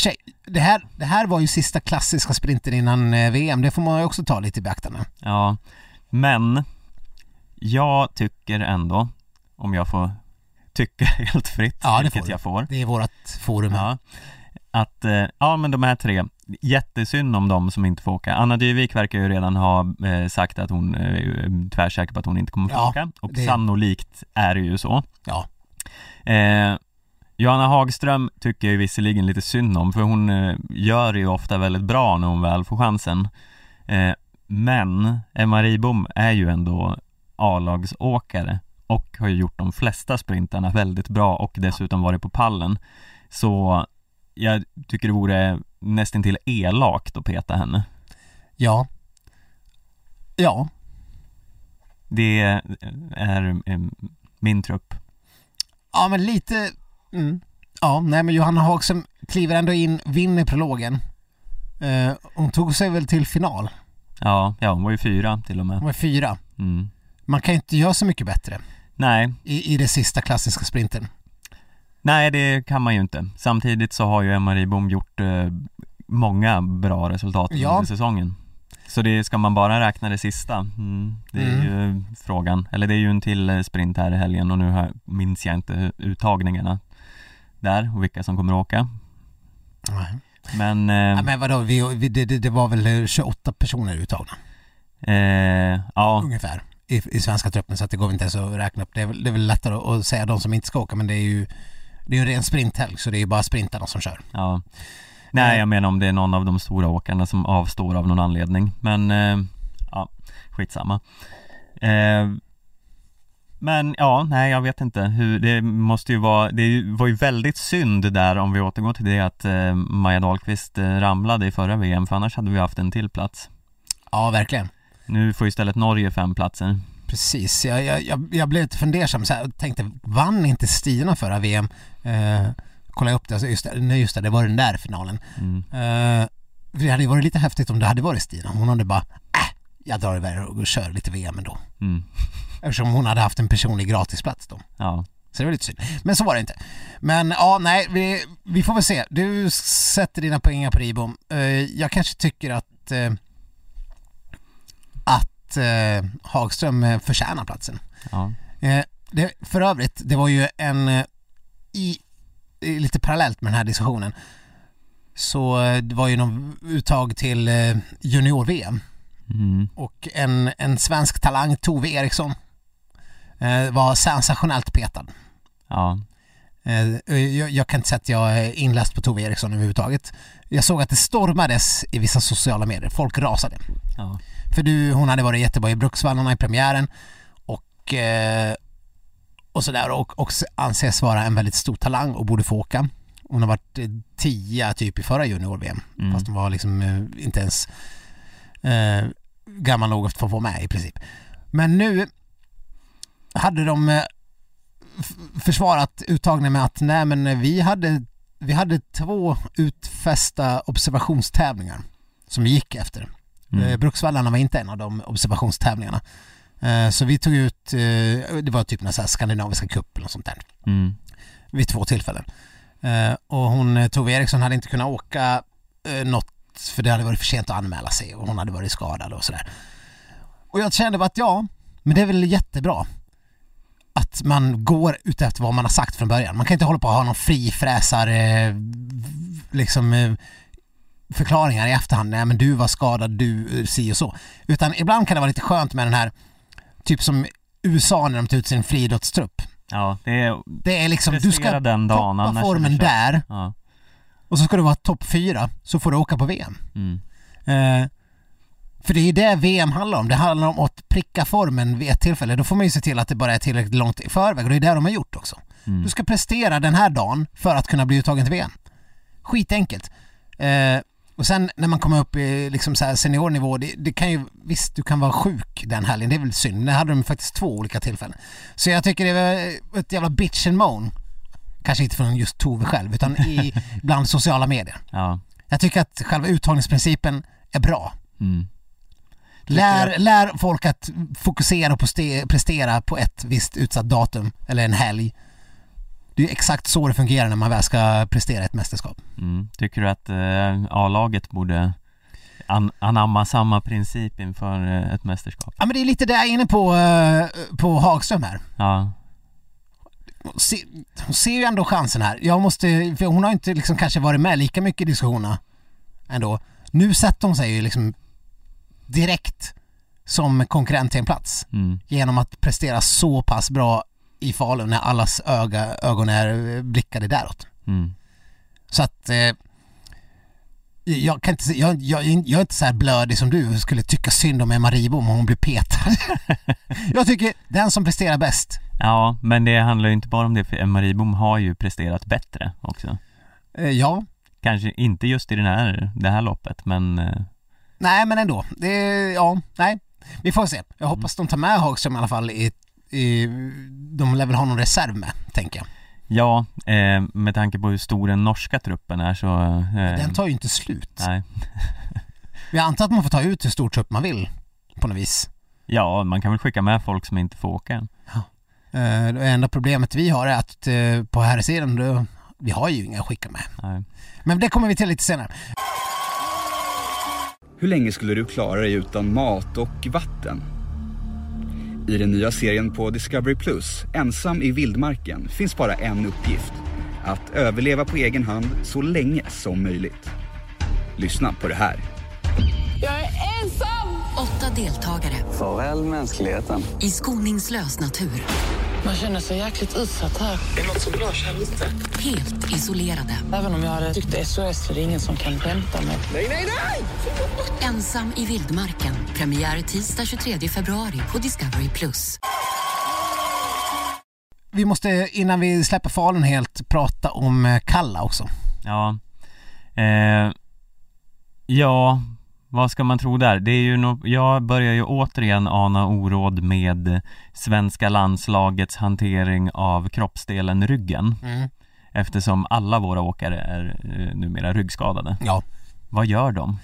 det här, det här var ju sista klassiska sprinten innan eh, VM, det får man ju också ta lite i beaktande. Ja, men jag tycker ändå, om jag får tycka helt fritt, Ja, det vilket får jag får, Det är vårt forum här. ja, att eh, ja men de här tre, jättesynd om dem som inte får åka. Anna Dyvik verkar ju redan ha eh, sagt att hon eh, är tvärsäker på att hon inte kommer få Ja, åka och det- sannolikt är det ju så. Ja. Eh, Johanna Hagström tycker jag ju visserligen lite synd om för hon eh, gör det ju ofta väldigt bra när hon väl får chansen. Eh, men Emma Ribom är ju ändå A-lagsåkare och har ju gjort de flesta sprintarna väldigt bra och dessutom varit på pallen. Så jag tycker det vore nästan till elakt att peta henne. Ja. Ja. Det är eh, min trupp. Ja, men lite... Mm. Ja, nej men Johanna Hagström kliver ändå in, vinner prologen. Eh, hon tog sig väl till final. Ja, ja hon var ju fyra till och Hon med. var fyra. Mm. Man kan ju inte göra så mycket bättre Nej, i, i det sista klassiska sprinten. Nej, det kan man ju inte. Samtidigt så har ju Emma Ribom gjort eh, många bra resultat Ja. under säsongen. Så det ska man bara räkna det sista? Mm, det är Mm. ju frågan. Eller det är ju en till eh, sprint här i helgen och nu har, minns jag inte uttagningarna där och vilka som kommer att åka. Nej. Men, eh, Ja, men vadå, vi, vi, det, det, var väl eh, 28 personer uttagna eh, ja, ungefär i, i svenska truppen så att det går inte ens att räkna upp. Det är, väl- det är väl lättare att säga de som inte ska åka men det är ju det är ju en ren sprinthelg så det är ju bara sprintarna som kör. ja. Nej jag menar om det är någon av de stora åkarna som avstår av någon anledning Men eh, ja, skitsamma eh, Men ja, nej jag vet inte hur, det måste ju vara, det var ju väldigt synd där om vi återgår till det att eh, Maja Dahlqvist eh, ramlade i förra VM för annars hade vi haft en till plats Ja, verkligen. Nu får istället Norge fem platser Precis, jag, jag, jag, jag blev lite fundersam så här, tänkte, vann inte Stina förra VM? Eh, kollade upp det, alltså just det, nej just det, det var den där finalen. mm. Eh, det hade ju varit lite häftigt om det hade varit Stina. Hon hade bara, äh, jag drar iväg och kör lite VM ändå. Mm. Eftersom hon hade haft en personlig gratisplats då. Ja, Så det var lite synd. Men så var det inte. Men ja, nej, vi, vi får väl se. Du sätter dina poäng på Ribom. Eh, jag kanske tycker att eh, att eh, Hagström eh, förtjänar platsen. ja, Eh, det, för övrigt, det var ju en eh, i, i lite parallellt med den här diskussionen så eh, det var ju någon uttag till junior-VM mm. och en, en svensk talang, Tove Eriksson, eh, var sensationellt petad. ja, Eh, jag, jag kan inte säga att jag är inläst på Tove Eriksson överhuvudtaget. Jag såg att det stormades i vissa sociala medier. Folk rasade. ja, För du, hon hade varit jättebra i Bruksvallarna i premiären och, eh, och sådär och, och anses vara en väldigt stor talang och borde få åka. Hon har varit eh, tia typ i förra junior-VM Mm. fast hon var liksom eh, inte ens eh, gammal nog att få vara med i princip. Men nu hade de försvarat uttagningen med att nej men vi hade, vi hade två utfästa observationstävlingar som vi gick efter. Mm. Eh, Bruksvallarna var inte en av de observationstävlingarna. Eh, Så vi tog ut, eh, det var typ en sån här skandinaviska cup eller något sånt där, Mm. vid två tillfällen. Och hon, Tove Eriksson hade inte kunnat åka något, för det hade varit för sent att anmäla sig och hon hade varit skadad och sådär. Och jag kände bara att ja, men det är väl jättebra att man går ut efter vad man har sagt från början. Man kan inte hålla på och ha någon frifräsare liksom förklaringar i efterhand. Nej men du var skadad, du eh, si och så. Utan ibland kan det vara lite skönt med den här, typ som USA när de tar ut sin friidrottstrupp. Ja, det är Det är liksom, du ska den dagen toppa formen där Ja, och så ska du vara topp fyra så får du åka på VM. mm. Eh, för det är ju det VM handlar om. Det handlar om att pricka formen vid ett tillfälle. Då får man ju se till att det bara är tillräckligt långt i förväg och det är det de har gjort också. Mm. Du ska prestera den här dagen för att kunna bli uttagen till VM. Skitenkelt. Eh, och sen när man kommer upp i liksom så seniornivå, det, det kan ju, visst du kan vara sjuk den helgen, det är väl synd. Det hade de faktiskt två olika tillfällen. Så jag tycker det var ett jävla bitch and moan. Kanske inte från just Tove själv, utan i, bland sociala medier. ja, Jag tycker att själva uttagningsprincipen är bra. mm. Lär, lär folk att fokusera och prestera på ett visst utsatt datum eller en helg. Det är exakt så det fungerar när man väl ska prestera ett mästerskap. Mm. Tycker du att eh, A-laget borde an- anamma samma princip inför eh, ett mästerskap? Ja men det är lite det jag är inne på, eh, på Hagström här. Ja, Hon se- Hon ser ju ändå chansen här. Jag måste, för hon har inte liksom kanske varit med lika mycket i diskussionerna ändå. Nu sätter hon sig ju liksom direkt som konkurrent till en plats. mm. genom att prestera så pass bra i Falun när allas öga, ögon är blickade däråt. Mm. Så att eh, jag kan inte, jag, jag, jag är inte så här blödig som du skulle tycka synd om Emma Ribom om hon blir petad. jag tycker den som presterar bäst. ja, men det handlar ju inte bara om det för Emma Ribom har ju presterat bättre också Eh, ja, Kanske inte just i den här, det här loppet men eh, nej men ändå. Det, ja, nej. Vi får se. Jag hoppas de tar med Hagström i alla fall i de lär väl ha någon reserv med, tänker jag. Ja, eh, med tanke på hur stor den norska truppen är så eh, Den tar ju inte slut. Nej, Jag antar att man får ta ut hur stor trupp man vill på något vis. ja man kan väl skicka med folk som inte får åka än Eh, Det enda problemet vi har är att eh, på här sidan då, vi har ju inga att skicka med. Nej. Men det kommer vi till lite senare. Hur länge skulle du klara dig utan mat och vatten? I den nya serien på Discovery Plus, Ensam i vildmarken, finns bara en uppgift. Att överleva på egen hand så länge som möjligt. Lyssna på det här. Jag är ensam! Åtta deltagare Farväl mänskligheten. i skoningslös natur. Man känner sig jäkligt utsatt här. Det är något som rör sig ute. Helt isolerade. Även om jag hade tyckt SOS så är det ingen som kan hämta mig. Nej, nej, nej! Ensam i vildmarken. Premiär tisdag 23 februari på Discovery+. Vi måste innan vi släpper Falun helt prata om eh, Kalla också. Ja. Eh, ja, vad ska man tro där? Det är ju no jag börjar ju återigen ana oråd med svenska landslagets hantering av kroppsdelen ryggen. Mm. Eftersom alla våra åkare är eh, numera ryggskadade. Ja. Vad gör de?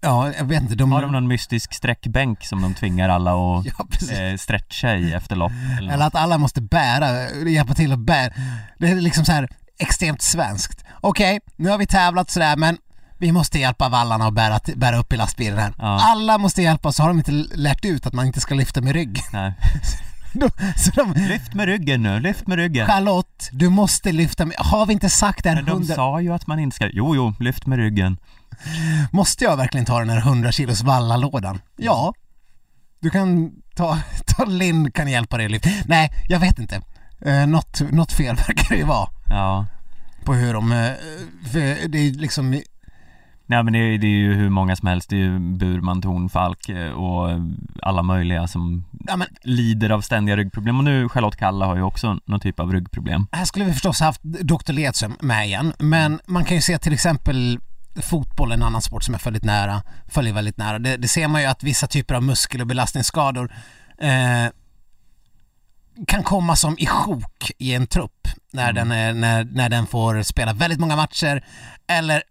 Ja, jag vet inte. De... Har de någon mystisk sträckbänk som de tvingar alla att Ja, eh, stretcha i efter lopp? Eller Eller att alla måste bära, hjälpa till att bära. Det är liksom så här extremt svenskt. Okej, nu har vi tävlat sådär men vi måste hjälpa vallarna att bära, bära upp i lastbilen här. Ja. Alla måste hjälpa så har de inte lärt ut att man inte ska lyfta med rygg. Nej. Så de, Lyft med ryggen nu, lyft med ryggen! Charlotte, du måste lyfta med, har vi inte sagt det här Men de hundra... sa ju att man inte ska, jo jo, lyft med ryggen. Måste jag verkligen ta den här 100 kilos vallalådan? Ja. Du kan ta, ta Linn kan hjälpa dig lyfta. Nej, jag vet inte. Eh, något, något fel verkar det ju vara Ja. på hur de, eh, för det är liksom, Nej men det är, det är ju hur många som helst, det är ju Burman, Torn, Falk eh, och alla möjliga som ja men lider av ständiga ryggproblem och nu Charlotte Kalla har ju också någon typ av ryggproblem. här skulle vi förstås haft Dr. Ledström med igen, men man kan ju se till exempel fotboll, en annan sport som jag följer nära, följer väldigt nära. Det, det ser man ju att vissa typer av muskel och belastningsskador eh, kan komma som i sjok i en trupp när, den är, när, när den får spela väldigt många matcher eller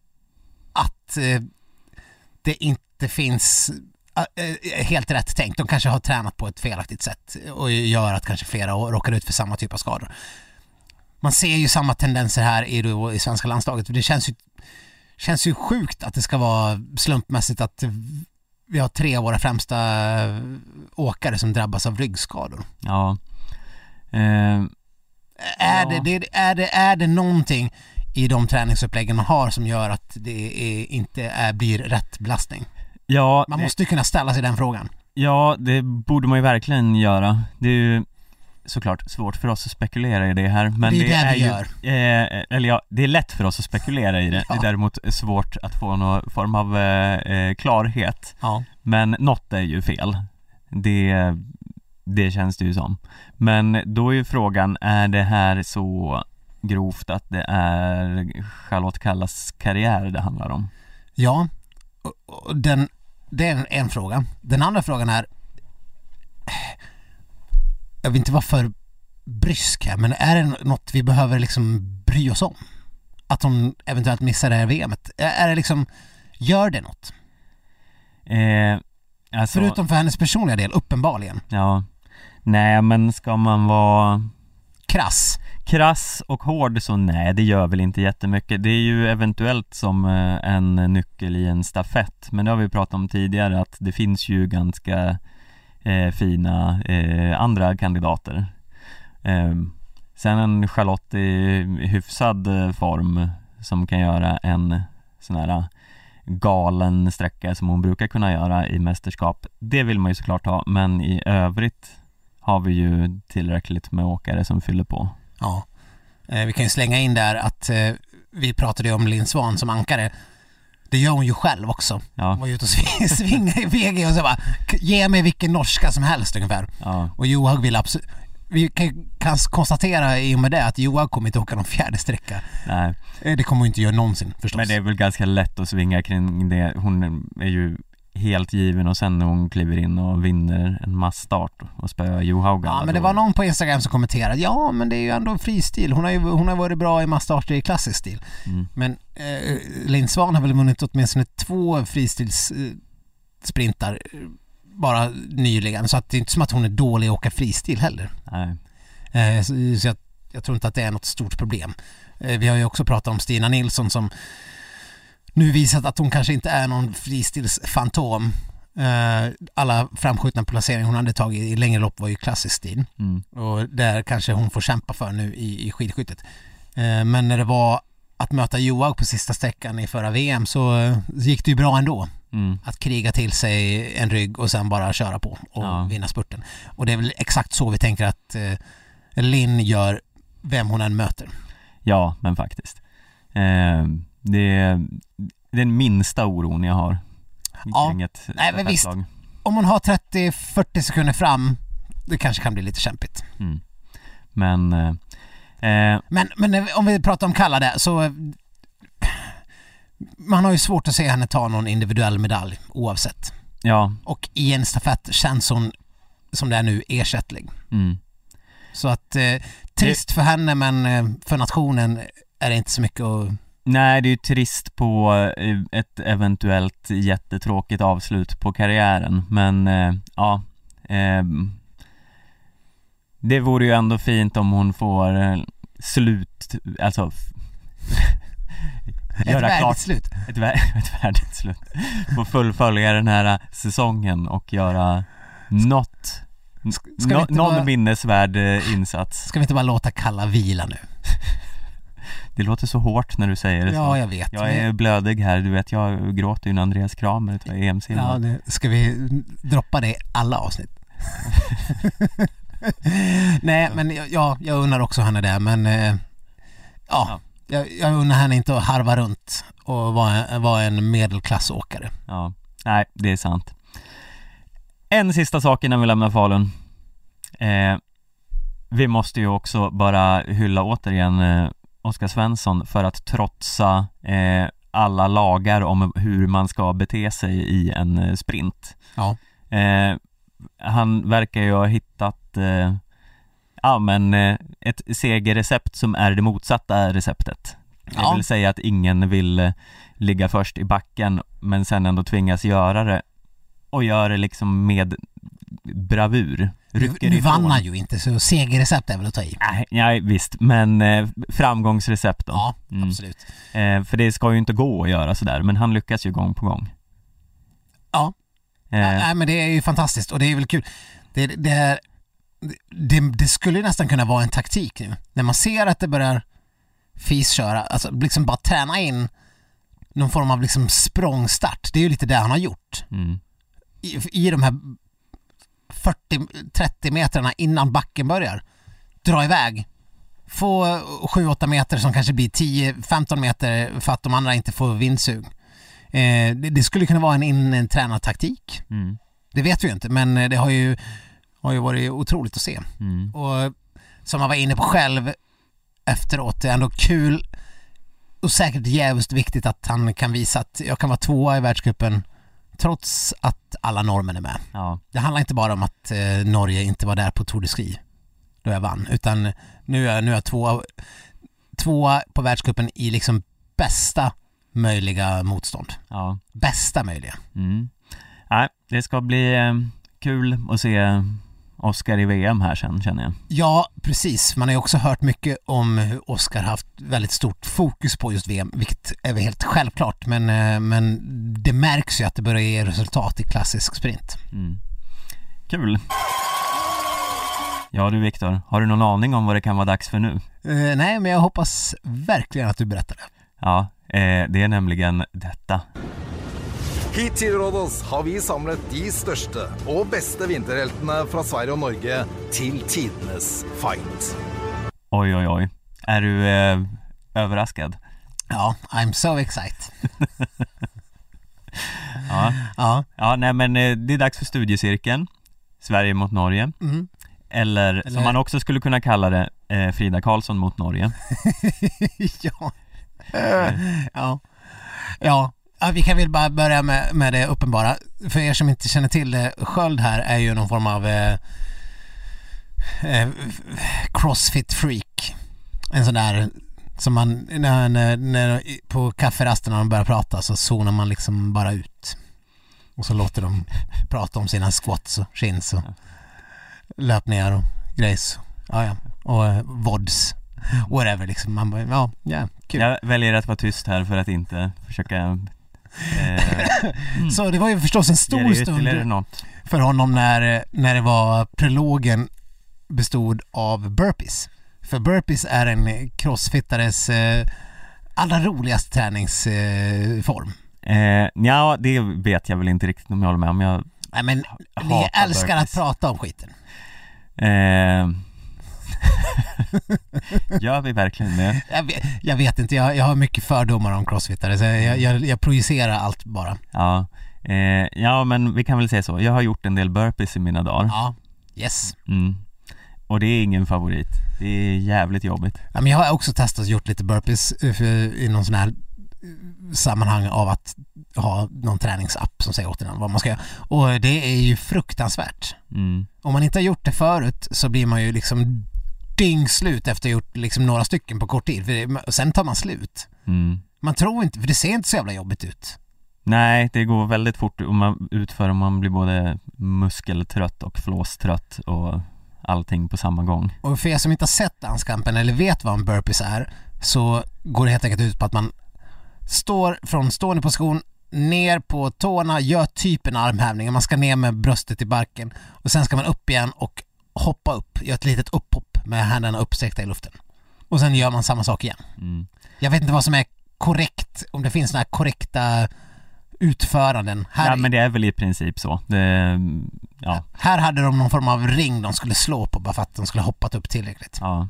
att eh, det inte finns eh, eh, helt rätt tänkt. De kanske har tränat på ett felaktigt sätt och gör att kanske flera råkar ut för samma typ av skador. Man ser ju samma tendenser här i, i svenska landslaget. Det känns ju, känns ju sjukt att det ska vara slumpmässigt att vi har tre av våra främsta åkare som drabbas av ryggskador. Ja. Eh, Är, Ja. det, det, är, det, är det någonting i de träningsuppläggen man har som gör att det är, inte är, blir rätt belastning? ja, Man det- måste ju kunna ställa sig den frågan. ja, det borde man ju verkligen göra. Det är ju såklart svårt för oss att spekulera i det här men Det är det vi ju, gör. Eh, eller ja, det är lätt för oss att spekulera i det. Ja. Det är däremot svårt att få någon form av eh, eh, klarhet. Ja. Men något är ju fel. Det, det känns det ju som. Men då är ju frågan, är det här så grovt att det är Charlotte Kallas karriär det handlar om? Ja, den, det är en, en fråga. Den andra frågan är jag vill inte vara för brysk här, men är det något vi behöver liksom bry oss om? Att hon eventuellt missar det här VMet? Är är det liksom, gör det något? Eh, alltså, Förutom för hennes personliga del, uppenbarligen. Ja. Nej men ska man vara Krass krass och hård så nej, det gör väl inte jättemycket. Det är ju eventuellt som eh, en nyckel i en stafett, men det har vi pratat om tidigare att det finns ju ganska eh, fina eh, andra kandidater. Eh, sen en Charlotte i hyfsad eh, form som kan göra en sån här eh, galen sträcka som hon brukar kunna göra i mästerskap. Det vill man ju såklart ha, men i övrigt har vi ju tillräckligt med åkare som fyller på. Ja. Eh, vi kan ju slänga in där att eh, vi pratade ju om Linn Svan som ankare. Det gör hon ju själv också. Hon Ja, var ju ute och sving- svingade i VG och så bara "K- ge mig vilken norska som helst ungefär. ja, Och Johaug vill absolut vi kan, kan konstatera i och med det att Johaug kommer inte åka någon fjärde sträcka. nej. Eh, Det kommer hon inte göra någonsin förstås. Men det är väl ganska lätt att svinga kring det. Hon är ju helt given och sen när hon kliver in och vinner en massstart och spöar Johaug Ja men det då- var någon på Instagram som kommenterade ja men det är ju ändå fristil. Hon har ju hon har varit bra i massstarter i klassisk stil. Mm. Men eh, Linn Svan har väl vunnit åtminstone två fristils eh, sprintar eh, bara nyligen så att det är inte som att hon är dålig att åka fristil heller. Nej. Eh, så så jag, jag tror inte att det är något stort problem. Eh, vi har ju också pratat om Stina Nilsson som nu visat att hon kanske inte är någon fristilsfantom. Eh, alla framskjutna placeringar hon hade tagit i längre lopp var ju klassisk stil Mm. och där kanske hon får kämpa för nu i, i skidskyttet. Eh, men när det var att möta Johaug på sista sträckan i förra VM så eh, gick det ju bra ändå Mm. att kriga till sig en rygg och sen bara köra på och Ja. vinna spurten. Och det är väl exakt så vi tänker att, Linn gör vem hon än möter. Ja, men faktiskt. Eh, det är den minsta oron jag har Ja. ett Nej, men visst. stafettlag. Om man har 30-40 sekunder fram, det kanske kan bli lite kämpigt. Mm. Men eh, eh, Men, men om vi pratar om Kallade så eh, man har ju svårt att se henne ta någon individuell medalj oavsett. ja, Och i en stafett känns hon som det är nu ersättlig. mm. Så att eh, trist för henne men eh, för nationen är det inte så mycket att... Nej, det är ju trist på eh, ett eventuellt jättetråkigt avslut på karriären, men eh, ja ehm, Det vore ju ändå fint om hon får eh, slut, alltså Ett göra klart slut. ett, vär- ett värdigt slut Få fullfölja den här säsongen och göra något ska nå- inte Någon bara- minnesvärd eh, insats Ska vi inte bara låta Kalla vila nu? Det låter så hårt när du säger det så Ja, jag vet. Jag är blödig här, du vet jag gråter ju när Andreas Kramer tar EM-silver Ja, det, ska vi droppa det i alla avsnitt? Nej, men ja, jag unnar också henne det, men eh, ja, Ja. Jag, jag unnar henne inte att harva runt och vara en, vara en medelklassåkare. Ja, nej det är sant En sista sak innan vi lämnar Falun eh, Vi måste ju också bara hylla återigen eh, Oskar Svensson för att trotsa eh, alla lagar om hur man ska bete sig i en eh, sprint Ja. eh, Han verkar ju ha hittat eh, Ja men eh, ett segerrecept som är det motsatta receptet Det Ja. vill säga att ingen vill eh, ligga först i backen men sen ändå tvingas göra det och gör det liksom med bravur Rycker nu vann han ju inte så segerrecept är väl att ta i. Nej, nej visst, men eh, framgångsrecept då Ja, Mm. absolut. eh, För det ska ju inte gå att göra sådär, men han lyckas ju gång på gång Ja. eh, Nej men det är ju fantastiskt och det är väl kul. Det, det, är, det, det skulle ju nästan kunna vara en taktik nu. När man ser att det börjar fisköra, alltså liksom bara träna in någon form av liksom språngstart. Det är ju lite det han har gjort. mm, I, i de här 40-30 metrarna innan backen börjar. Dra iväg. Få 7-8 meter som kanske blir 10-15 meter för att de andra inte får vindsug. Eh, det, det skulle kunna vara en intränad taktik. mm, Det vet vi ju inte, men det har ju, har ju varit otroligt att se. mm, Och som man var inne på själv efteråt, det är ändå kul och säkert jävligt viktigt att han kan visa att jag kan vara tvåa i världscupen trots att alla normen är med. ja, Det handlar inte bara om att eh, Norge inte var där på Tour de Ski då jag vann, utan nu är, nu är jag tvåa, tvåa på världscupen i liksom bästa möjliga motstånd. ja Bästa möjliga. mm. Nej, det ska bli eh, kul att se Oskar i VM här sen känner jag Ja, precis. Man har ju också hört mycket om hur Oskar haft väldigt stort fokus på just VM, vilket är väl helt självklart, men, eh, men det märks ju att det börjar ge resultat i klassisk sprint. mm. Kul! Ja du Viktor, har du någon aning om vad det kan vara dags för nu? Eh, nej, men jag hoppas verkligen att du berättar det. Ja, eh, det är nämligen detta Hit til Rådås har vi samlet de største og beste vinterheltene fra Sverige og Norge til tidenes fight. Oj oj oj, är du eh, överraskad? Ja, I'm so excited. Ja, Ja, ja nej men eh, det är dags för studiecirkeln Sverige mot Norge mm. Eller, Eller- som man också skulle kunna kalla det, eh, Frida Karlsson mot Norge ja. ja. Ja. Ja, vi kan väl bara börja med, med det uppenbara. För er som inte känner till det, Sköld här är ju någon form av eh, eh, crossfit freak. En sån där som man, när, när, när, på kafferasten när de börjar prata så zonar man liksom bara ut. Och så låter de prata om sina squats och chins och löpningar och grejs. Ja, ja. Och eh, vods. Whatever liksom. Man bara, ja, ja, kul. Jag väljer att vara tyst här för att inte försöka eh, Så det var ju förstås en stor stund för honom när, när det var prologen bestod av burpees. För burpees är en crossfittares eh, allra roligaste träningsform. eh, Ja, det vet jag väl inte riktigt om jag håller med om jag Nej men ni älskar burpees. att prata om skiten. eh, Gör vi verkligen det? Jag vet, jag vet inte, jag, jag har mycket fördomar om crossfittare så jag, jag, jag projicerar allt bara. Ja, eh, ja men vi kan väl säga så. Jag har gjort en del burpees i mina dagar. Ja, yes. Mm. Och det är ingen favorit. Det är jävligt jobbigt. Ja, men jag har också testat och gjort lite burpees eh, i någon sån här eh, sammanhang av att ha någon träningsapp som säger åt en vad man ska göra. Och det är ju fruktansvärt. Mm. Om man inte har gjort det förut så blir man ju liksom dyngslut efter att ha gjort liksom några stycken på kort tid. För det, sen tar man slut. Mm. Man tror inte, för det ser inte så jävla jobbigt ut. Nej, det går väldigt fort om man utför om man blir både muskeltrött och flåstrött och allting på samma gång. Och för er som inte har sett danskampen eller vet vad en burpees är så går det helt enkelt ut på att man står från stående position ner på tårna, gör typ en armhävning. Man ska ner med bröstet i barken och sen ska man upp igen och hoppa upp, gör ett litet upphopp med händerna uppsträckta i luften. Och sen gör man samma sak igen. Mm. Jag vet inte vad som är korrekt, om det finns några korrekta utföranden. Här, Ja men det är väl i princip så. Det, ja, här hade de någon form av ring de skulle slå på bara för att de skulle hoppat upp tillräckligt. ja.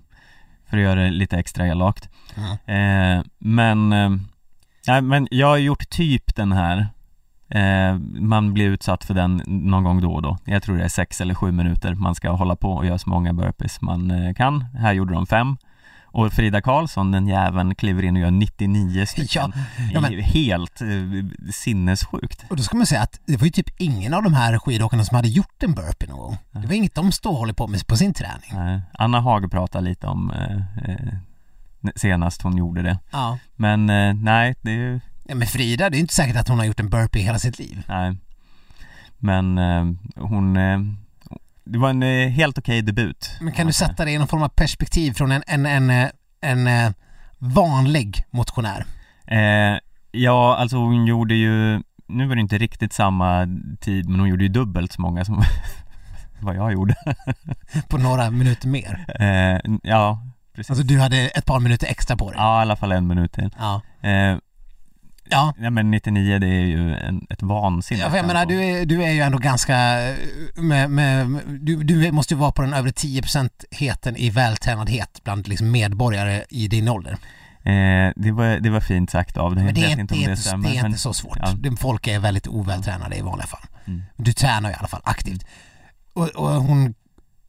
För att göra det lite extra elakt. Mm. Eh, men, eh, men jag har gjort typ den här eh, Man blir utsatt för den någon gång då och då. Jag tror det är sex eller sju minuter man ska hålla på och göra så många burpees man eh, kan. Här gjorde de fem. Och Frida Karlsson, den jäveln, kliver in och gör 99 stycken. Ja, ja, men- helt eh, sinnessjukt. Och då ska man säga att det var ju typ ingen av de här skidåkarna som hade gjort en burpee någon gång. Det var inget de står och håller på med på sin träning. Nej, Anna Hag pratade lite om eh, eh, senast hon gjorde det. Ja. Men eh, nej, det är ju, ja. Men Frida, det är inte säkert att hon har gjort en burpee hela sitt liv. nej Men eh, hon eh, Det var en eh, helt okej debut Men kan du sätta det i någon form av perspektiv från en, en, en, eh, en, eh, vanlig motionär? eh, Ja, alltså hon gjorde ju Nu var det inte riktigt samma tid men hon gjorde ju dubbelt så många som vad jag gjorde På några minuter mer. Ja, precis Alltså du hade ett par minuter extra på dig. Ja, i alla fall en minut till Ja. Ja. Ja men 99 det är ju en, ett vansinne Ja, jag menar, du är, du är ju ändå ganska, eh, med, med, du, du måste ju vara på den övre 10% heten i vältränadhet bland liksom medborgare i din ålder. Eh, det, var, det var fint sagt av dig. Men det är, inte, det det inte, stämmer. det är men- inte så svårt. Ja. Folk är väldigt ovältränade i vanliga fall. Mm. Du tränar ju i alla fall aktivt. Och, och hon,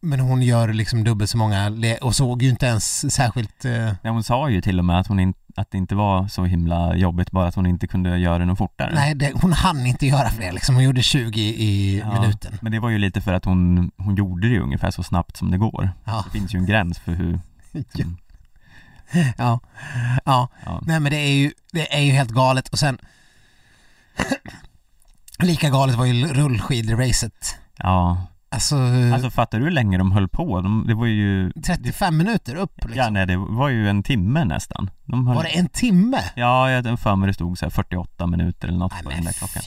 men hon gör liksom dubbelt så många och såg ju inte ens särskilt... Eh, Ja, hon sa ju till och med att, hon in, att det inte var så himla jobbigt, bara att hon inte kunde göra det något fortare. nej, det, hon hann inte göra fler liksom. Hon gjorde 20 i Ja, minuten. Men det var ju lite för att hon, hon gjorde det ungefär så snabbt som det går. Ja. Det finns ju en gräns för hur... Ja. Ja. ja. Ja. Nej men det är ju, det är ju helt galet och sen Lika galet var ju rullskidracet. Ja, Alltså, alltså fattar du hur länge de höll på? De, det var ju... 35 minuter upp liksom. Ja, nej, det var ju en timme nästan. De höll, Var det en timme? Ja, jag hade för mig det stod så här 48 minuter eller något Nej på den där klockan.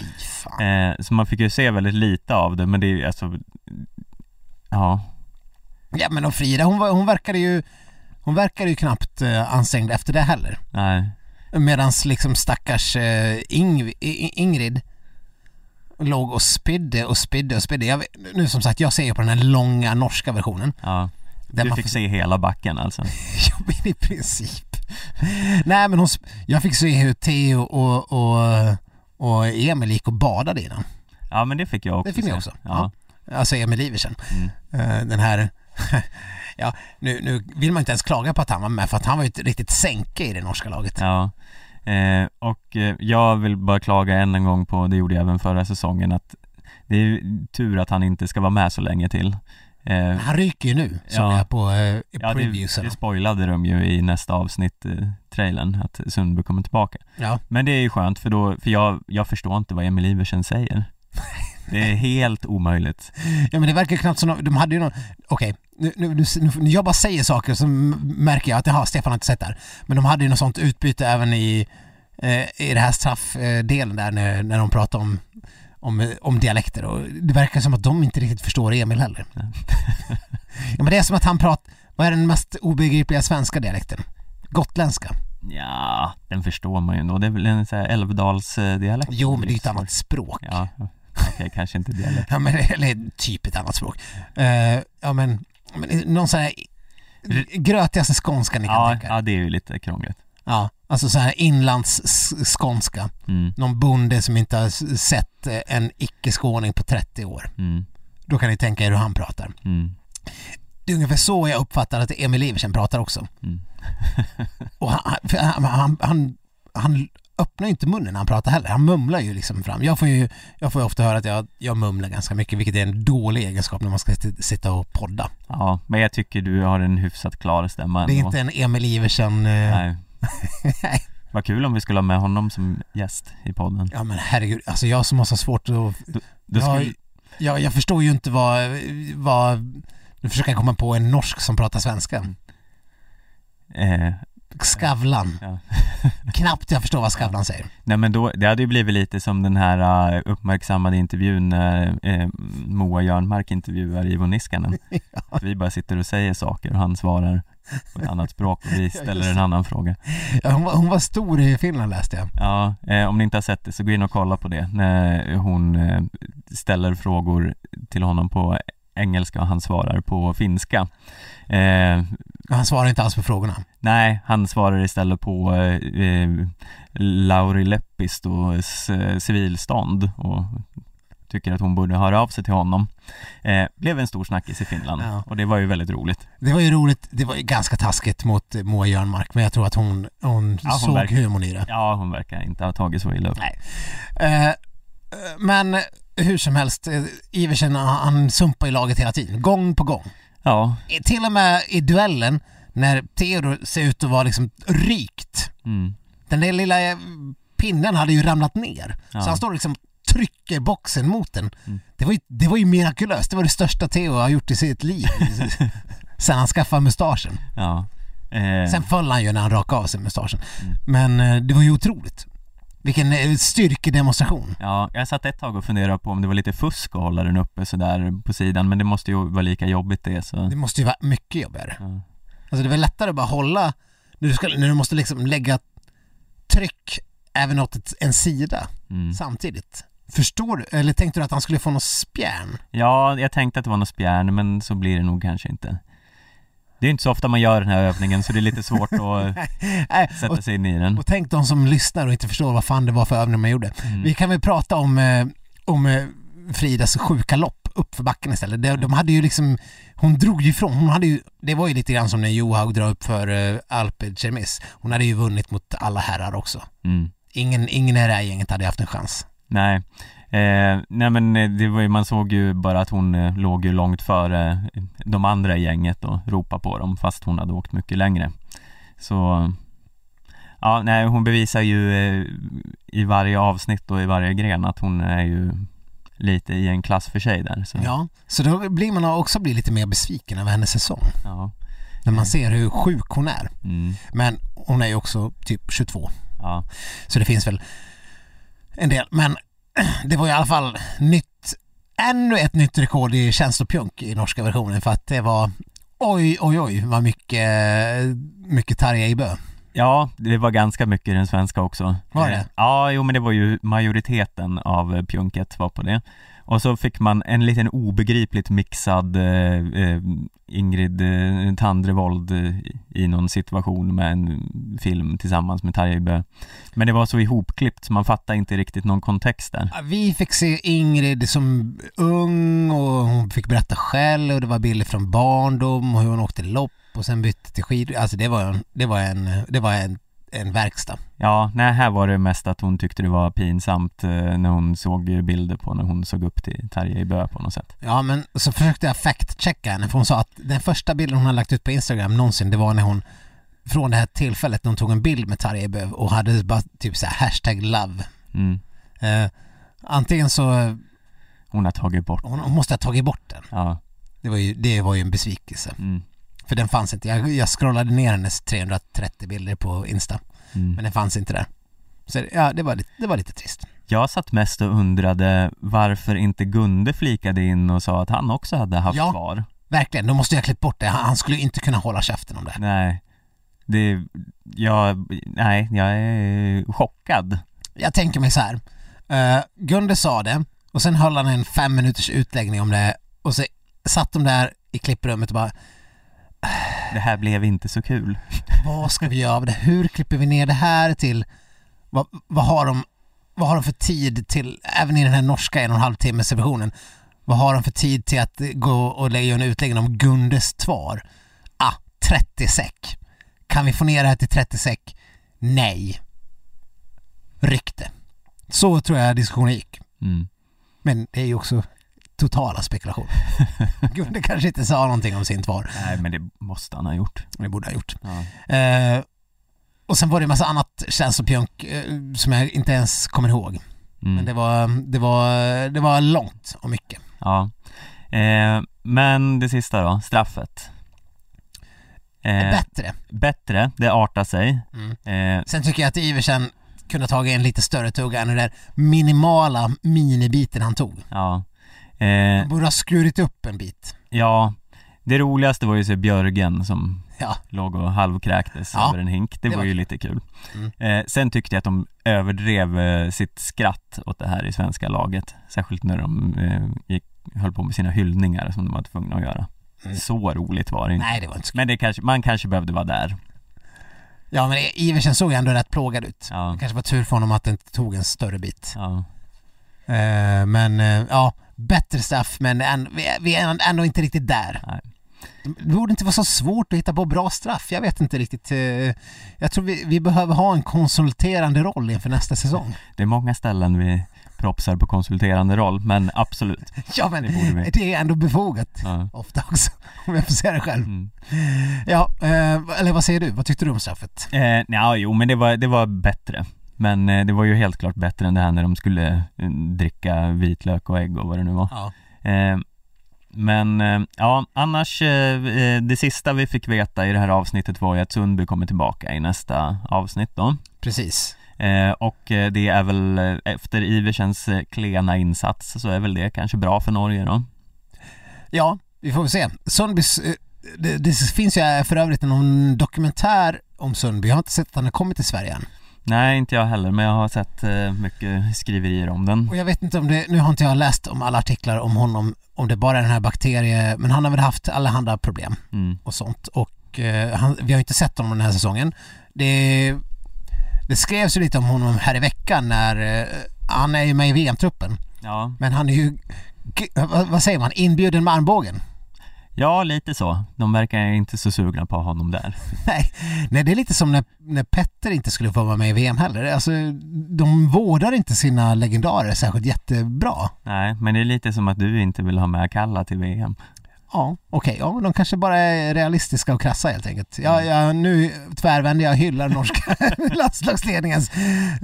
Eh, så man fick ju se väldigt lite av det, men det är ju alltså... Ja, Ja men och Frida hon, var, hon verkade ju Hon verkade ju knappt eh, ansträngd efter det heller. nej. Medans liksom stackars eh, Ing, I- Ingrid låg och spydde och spydde och spydde. Jag, nu som sagt, jag ser ju på den här långa norska versionen. Ja. Du man fick får se hela backen alltså. Ja men i princip. Nej men hon, jag fick se hur Theo och, och, och Emil gick och badade i den. Ja men det fick jag också Det fick se. också? Ja. Alltså Emil Iversen. Mm. Eh, Den här, ja nu, nu vill man inte ens klaga på att han var med för att han var ju ett riktigt sänke i det norska laget. Ja. Eh, och eh, jag vill bara klaga än en gång på, det gjorde jag även förra säsongen, att det är tur att han inte ska vara med så länge till. Eh, Han ryker ju nu som Ja. är på eh, ja, det, det spoilade de ju i nästa avsnitt, eh, trailern, att Sundby kommer tillbaka. Ja. Men det är ju skönt för då, för jag, jag förstår inte vad Emil Iversen säger. Det är helt omöjligt. ja men det verkar knappt som de, de hade ju någon, okej, nu, nu, nu, nu, när jag bara säger saker så märker jag att jaha, Stefan har inte sett det här. Men de hade ju något sånt utbyte även i, eh, i det här straffdelen där när, när de pratar om om, om dialekter och det verkar som att de inte riktigt förstår Emil heller. ja men det är som att han pratar, vad är den mest obegripliga svenska dialekten? Gotländska. Ja, den förstår man ju ändå. Det är väl en sån här älvdalsdialekt. Jo men det är ju ett annat språk. Ja, okej, kanske inte dialekt. Ja men, eller typ ett annat språk. Eh, ja men, men någon sån här grötigaste skånska ni kan Ja, tänka ja, det är ju lite krångligt. Ja, alltså så här inlandsskånska. Mm, Någon bonde som inte har sett eh, en icke-skåning på 30 år. mm, Då kan ni tänka er hur han pratar. mm, Det är ungefär så jag uppfattar att Emil Iversen pratar också. mm. Och han, han, han, han öppnar ju inte munnen när han pratar heller. Han mumlar ju liksom fram. Jag får ju, jag får ju ofta höra att jag, jag mumlar ganska mycket, vilket är en dålig egenskap när man ska sitta- och podda. Ja, men jag tycker du har en hyfsat klar stämma Det är ändå. inte en Emil Iversen... eh, Nej. Vad kul om vi skulle ha med honom som gäst i podden. Ja men herregud, alltså jag som har så svårt att... Då Jag, skulle, jag, jag förstår ju inte vad, vad... Nu försöker jag komma på en norsk som pratar svenska. eh, Skavlan. ja. Knappt jag förstår vad Skavlan säger. Nej men då, det hade ju blivit lite som den här uh, uppmärksammade intervjun när eh, Moa Jörnmark intervjuar Ivo Niskanen. Att vi bara sitter och säger saker och han svarar på ett annat språk och vi ställer en annan fråga. Ja, hon, var, hon var stor i Finland läste jag. Ja, eh, om ni inte har sett det så gå in och kolla på det när hon eh, ställer frågor till honom på engelska och han svarar på finska. Eh, Han svarar inte alls på frågorna. nej, han svarar istället på eh, eh, Lauri Leppistos eh, civilstånd och tycker att hon borde höra av sig till honom. Eh, blev en stor snackis i Finland Ja. och det var ju väldigt roligt. Det var ju roligt, det var ju ganska taskigt mot Moa Jörnmark men jag tror att hon, hon, Ja, hon såg verkar- humorn i det. Ja, hon verkar inte ha tagit så illa upp. Nej. Eh, eh, men hur som helst, eh, Iversen han, sumpar i laget hela tiden, gång på gång. Ja, I- Till och med i duellen när Theodor ser ut att vara liksom rykt. mm, Den där lilla eh, pinnen hade ju ramlat ner. Ja. Så han står liksom trycker boxen mot den. Mm. Det, var ju, det var ju mirakulöst. Det var det största Theo har gjort i sitt liv. Sen han skaffade mustaschen. ja. Eh, Sen föll han ju när han rakade av sig mustaschen. Mm. Men eh, det var ju otroligt. Vilken eh, styrkedemonstration. Ja, jag satt ett tag och funderade på om det var lite fusk att hålla den uppe sådär på sidan men det måste ju vara lika jobbigt det så Det måste ju vara mycket jobbigare. ja. Alltså det är väl lättare att bara hålla när du, ska, när du måste liksom lägga tryck även åt ett, en sida Mm. samtidigt. Förstår du? Eller tänkte du att han skulle få något spjärn? ja, jag tänkte att det var något spjärn men så blir det nog kanske inte Det är inte så ofta man gör den här övningen så det är lite svårt att sätta sig in i den och tänk de som lyssnar och inte förstår vad fan det var för övning man gjorde. Mm. Vi kan väl prata om, eh, om eh, Fridas sjuka lopp upp för backen istället. De, de hade ju liksom, hon drog ju ifrån, hon hade ju, det var ju lite grann som när Johaug drar upp för eh, Alpe Cermis. Hon hade ju vunnit mot alla herrar också. mm. Ingen, ingen i det här gänget hade haft en chans. Nej, eh, nej men eh, det var ju, man såg ju bara att hon eh, låg ju långt före eh, de andra i gänget och ropade på dem fast hon hade åkt mycket längre. Så Ja, nej hon bevisar ju eh, i varje avsnitt och i varje gren att hon är ju lite i en klass för sig där. Så, Ja, så då blir man också bli lite mer besviken över hennes säsong. ja. När man ser hur sjuk hon är. Mm, Men hon är ju också typ 22. ja. Så det finns väl en del. Men det var i alla fall nytt, ännu ett nytt rekord i känslopjunk i norska versionen för att det var oj, oj, oj vad mycket, mycket Tarja i. Ja, det var ganska mycket i den svenska också. Var det? Eh, Ja, jo men det var ju majoriteten av eh, pjunket var på det. Och så fick man en liten obegripligt mixad eh, eh, Ingrid eh, Tandrevold i någon situation med en film tillsammans med Bø. Men det var så ihopklippt så man fattade inte riktigt någon kontext där. Vi fick se Ingrid som ung och hon fick berätta själv och det var bilder från barndom och hur hon åkte lopp och sen bytte till skidor. Alltså det var en, det var en, det var en, en verkstad. Ja, nej här var det mest att hon tyckte det var pinsamt eh, när hon såg bilder på när hon såg upp till Tarjei Bø på något sätt. Ja men så försökte jag fact-checka henne för hon sa att den första bilden hon har lagt ut på Instagram någonsin det var när hon från det här tillfället när hon tog en bild med Tarjei Böv och hade bara typ så här hashtag love. Mm. Eh, antingen så, Hon har tagit bort, hon, hon måste ha tagit bort den. ja. Det var ju, det var ju en besvikelse. Mm. För den fanns inte. Jag, jag scrollade ner hennes 330 bilder på Insta. Mm. Men den fanns inte där. Så ja, det var lite, det var lite trist. Jag satt mest och undrade varför inte Gunde flikade in och sa att han också hade haft Ja. svar. Verkligen, då måste jag ha klippt bort det. Han, skulle inte kunna hålla käften om det. Nej, det, jag, nej, jag är chockad. Jag tänker mig så här. Uh, Gunde sa det och sen höll han en fem minuters utläggning om det och så satt de där i klipprummet och bara det här blev inte så kul. vad ska vi göra av det? Hur klipper vi ner det här till? Vad, vad, har de, vad har de för tid till, även i den här norska en och en halv timmes versionen, vad har de för tid till att gå och lägga en utläggning om Gundes tvar? Ah, 30 säck. Kan vi få ner det här till 30 säck? Nej. Rykte. Så tror jag diskussionen gick. Mm. Men det är ju också totala spekulationer. Gunde kanske inte sa någonting om sin tvar. Nej, men det måste han ha gjort. Det borde ha gjort. Ja. Eh, och sen var det en massa annat känslopjunk eh, som jag inte ens kommer ihåg. Mm. Men det var, det var, det var långt och mycket. Ja. Eh, men det sista då, straffet. Eh, Bättre. bättre, det artar sig. Mm. Eh, Sen tycker jag att Iversen kunde ha tagit en lite större tugga än den där minimala minibiten han tog. ja. Eh, borde ha skurit upp en bit. ja, det roligaste var ju se Björgen som Ja, låg och halvkräktes Ja, över en hink. Det, det var var ju lite kul. Mm. Eh, sen tyckte jag att de överdrev eh, sitt skratt åt det här i svenska laget. Särskilt när de eh, gick, höll på med sina hyllningar som de var tvungna att göra. Mm. Så roligt var det inte. nej det var inte så Men det kanske, man kanske behövde vara där. Ja men Iversen såg ju ändå rätt plågad ut. Ja, Det kanske var tur för honom att det inte tog en större bit. ja, Eh, men eh, ja, bättre straff men än, vi, är, ändå inte riktigt där. Nej. Det borde inte vara så svårt att hitta på bra straff. Jag vet inte riktigt. eh, Jag tror vi, vi behöver ha en konsulterande roll inför nästa säsong. det är många ställen vi propsar på konsulterande roll, men absolut. Ja men Det det är ändå befogat. Ja. Ofta också, om jag får säga det själv. Mm. Ja, eh, eller vad säger du? Vad tyckte du om straffet? Eh, ja, jo men det var, det var bättre. Men eh, det var ju helt klart bättre än det här när de skulle eh, dricka vitlök och ägg och vad det nu var. Ja. Eh, men ja, annars det sista vi fick veta i det här avsnittet var ju att Sundby kommer tillbaka i nästa avsnitt då. Precis. Och det är väl efter Iversens klena insats så är väl det kanske bra för Norge då. Ja, vi får väl se. Sundbys, det, det finns ju för övrigt någon dokumentär om Sundby. Jag har inte sett att han har kommit till Sverige än. Nej, inte jag heller, men jag har sett eh, mycket skriverier om den. Och jag vet inte om det, nu har inte jag läst om alla artiklar om honom, om det bara är den här bakterien, men han har väl haft alla andra problem Mm. och sånt. Och eh, han, vi har inte sett honom den här säsongen. Det, det skrevs ju lite om honom här i veckan när, eh, han är ju med i VM-truppen, Ja, men han är ju, vad säger man, inbjuden med armbågen. Ja, lite så. De verkar inte så sugna på honom där. Nej, nej, det är lite som när, när Petter inte skulle få vara med i VM heller. Alltså, de vårdar inte sina legendarer särskilt jättebra. Nej, men det är lite som att du inte vill ha med Kalla till VM. Ja, okej. Ja, men de kanske bara är realistiska och krassa helt enkelt. Ja, ja, nu tvärvänder jag och hyllar norska landslagsledningens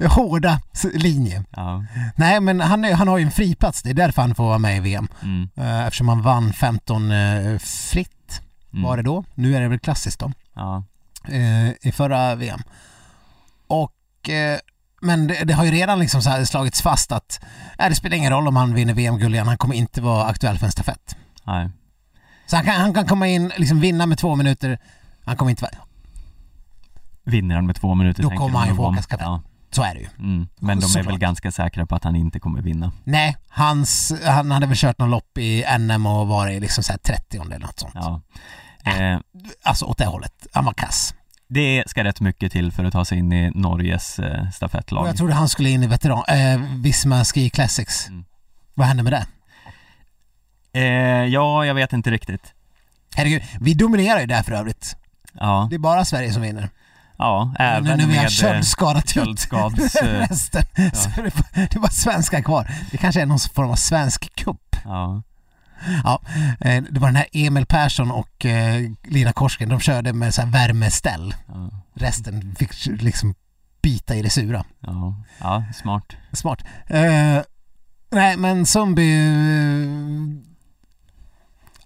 hårda linje. Ja, Nej, men han, är, han har ju en friplats. Det är därför han får vara med i VM. mm, Eh, Eftersom han vann 15 eh, fritt mm. var det då. Nu är det väl klassiskt då. Ja, eh, i förra VM. Och men det, det har ju redan liksom så slagits fast att nej, det spelar ingen roll om han vinner VM-guld igen, han kommer inte vara aktuell för en stafett. nej. Så han kan, han kan komma in, liksom vinna med två minuter, han kommer inte vara... Vinner han med två minuter Då kommer han ju få åka stafett. Ja, Så är det ju. mm. Men de är Såklart. väl ganska säkra på att han inte kommer vinna. Nej, hans, han hade väl kört någon lopp i NM och varit liksom så här 30 eller något sånt. Ja. Eh, Alltså åt det hållet. Han var kass. det ska rätt mycket till för att ta sig in i Norges eh, stafettlag. Och jag trodde han skulle in i veteran, eh, Visma Ski Classics. Mm. Vad hände med det? Eh, ja, jag vet inte riktigt. Herregud, vi dominerar ju där för övrigt. Ja, Det är bara Sverige som vinner. ja även nu vi har med eh, köldskadat ut köldskads... eh, resten. Så det, är- det var svenska kvar. Det kanske är någon form av svensk kupp. ja, Ja, eh, det var den här Emil Persson och Lina Korsken, de körde med så här värmeställ. ja, Resten fick liksom bita i det sura. ja, ja, smart. Smart. Eh, nej, men Zombie...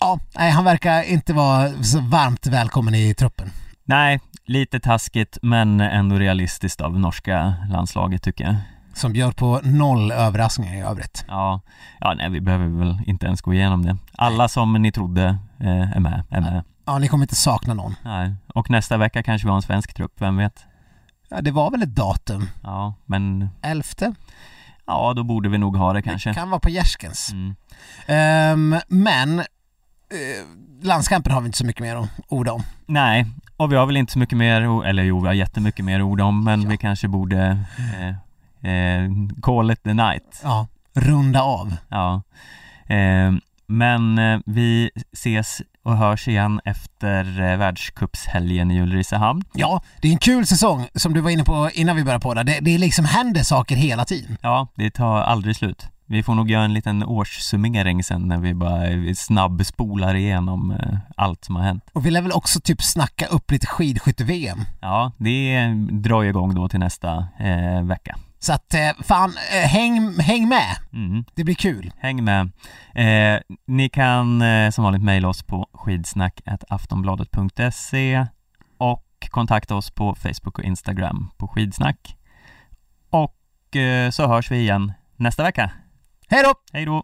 ja, nej, han verkar inte vara så varmt välkommen i truppen. Nej, lite taskigt men ändå realistiskt av norska landslaget tycker jag. Som bjöd på noll överraskningar i övrigt. Ja, ja nej vi behöver väl inte ens gå igenom det. Alla som ni trodde eh, är med, är med. Ja, ni kommer inte sakna någon. Nej. Och nästa vecka kanske vi har en svensk trupp, vem vet? Ja, det var väl ett datum? Ja, men Elfte? ja, då borde vi nog ha det kanske. Det kan vara på Gärskens. Mm. Ehm, men landskampen har vi inte så mycket mer att orda om. Nej, och vi har väl inte så mycket mer, eller jo vi har jättemycket mer ord om men Ja. vi kanske borde eh, eh, call it the night. Ja, runda av. Ja. Eh, men eh, vi ses och hörs igen efter eh, världscupshelgen i Ulricehamn. Ja, det är en kul säsong som du var inne på innan vi började på det. Det, det liksom händer saker hela tiden. Ja, det tar aldrig slut. Vi får nog göra en liten årssummering sen när vi bara snabbspolar igenom eh, allt som har hänt. Och vi lär väl också typ snacka upp lite skidskytte-VM. Ja, det drar ju igång då till nästa eh, vecka. Så att eh, fan, eh, häng, häng med. Mm. Det blir kul. Häng med. Eh, ni kan som vanligt mejla oss på skidsnack.aftonbladet.se och kontakta oss på Facebook och Instagram på skidsnack. Och eh, så hörs vi igen nästa vecka. Hej då! Hej då!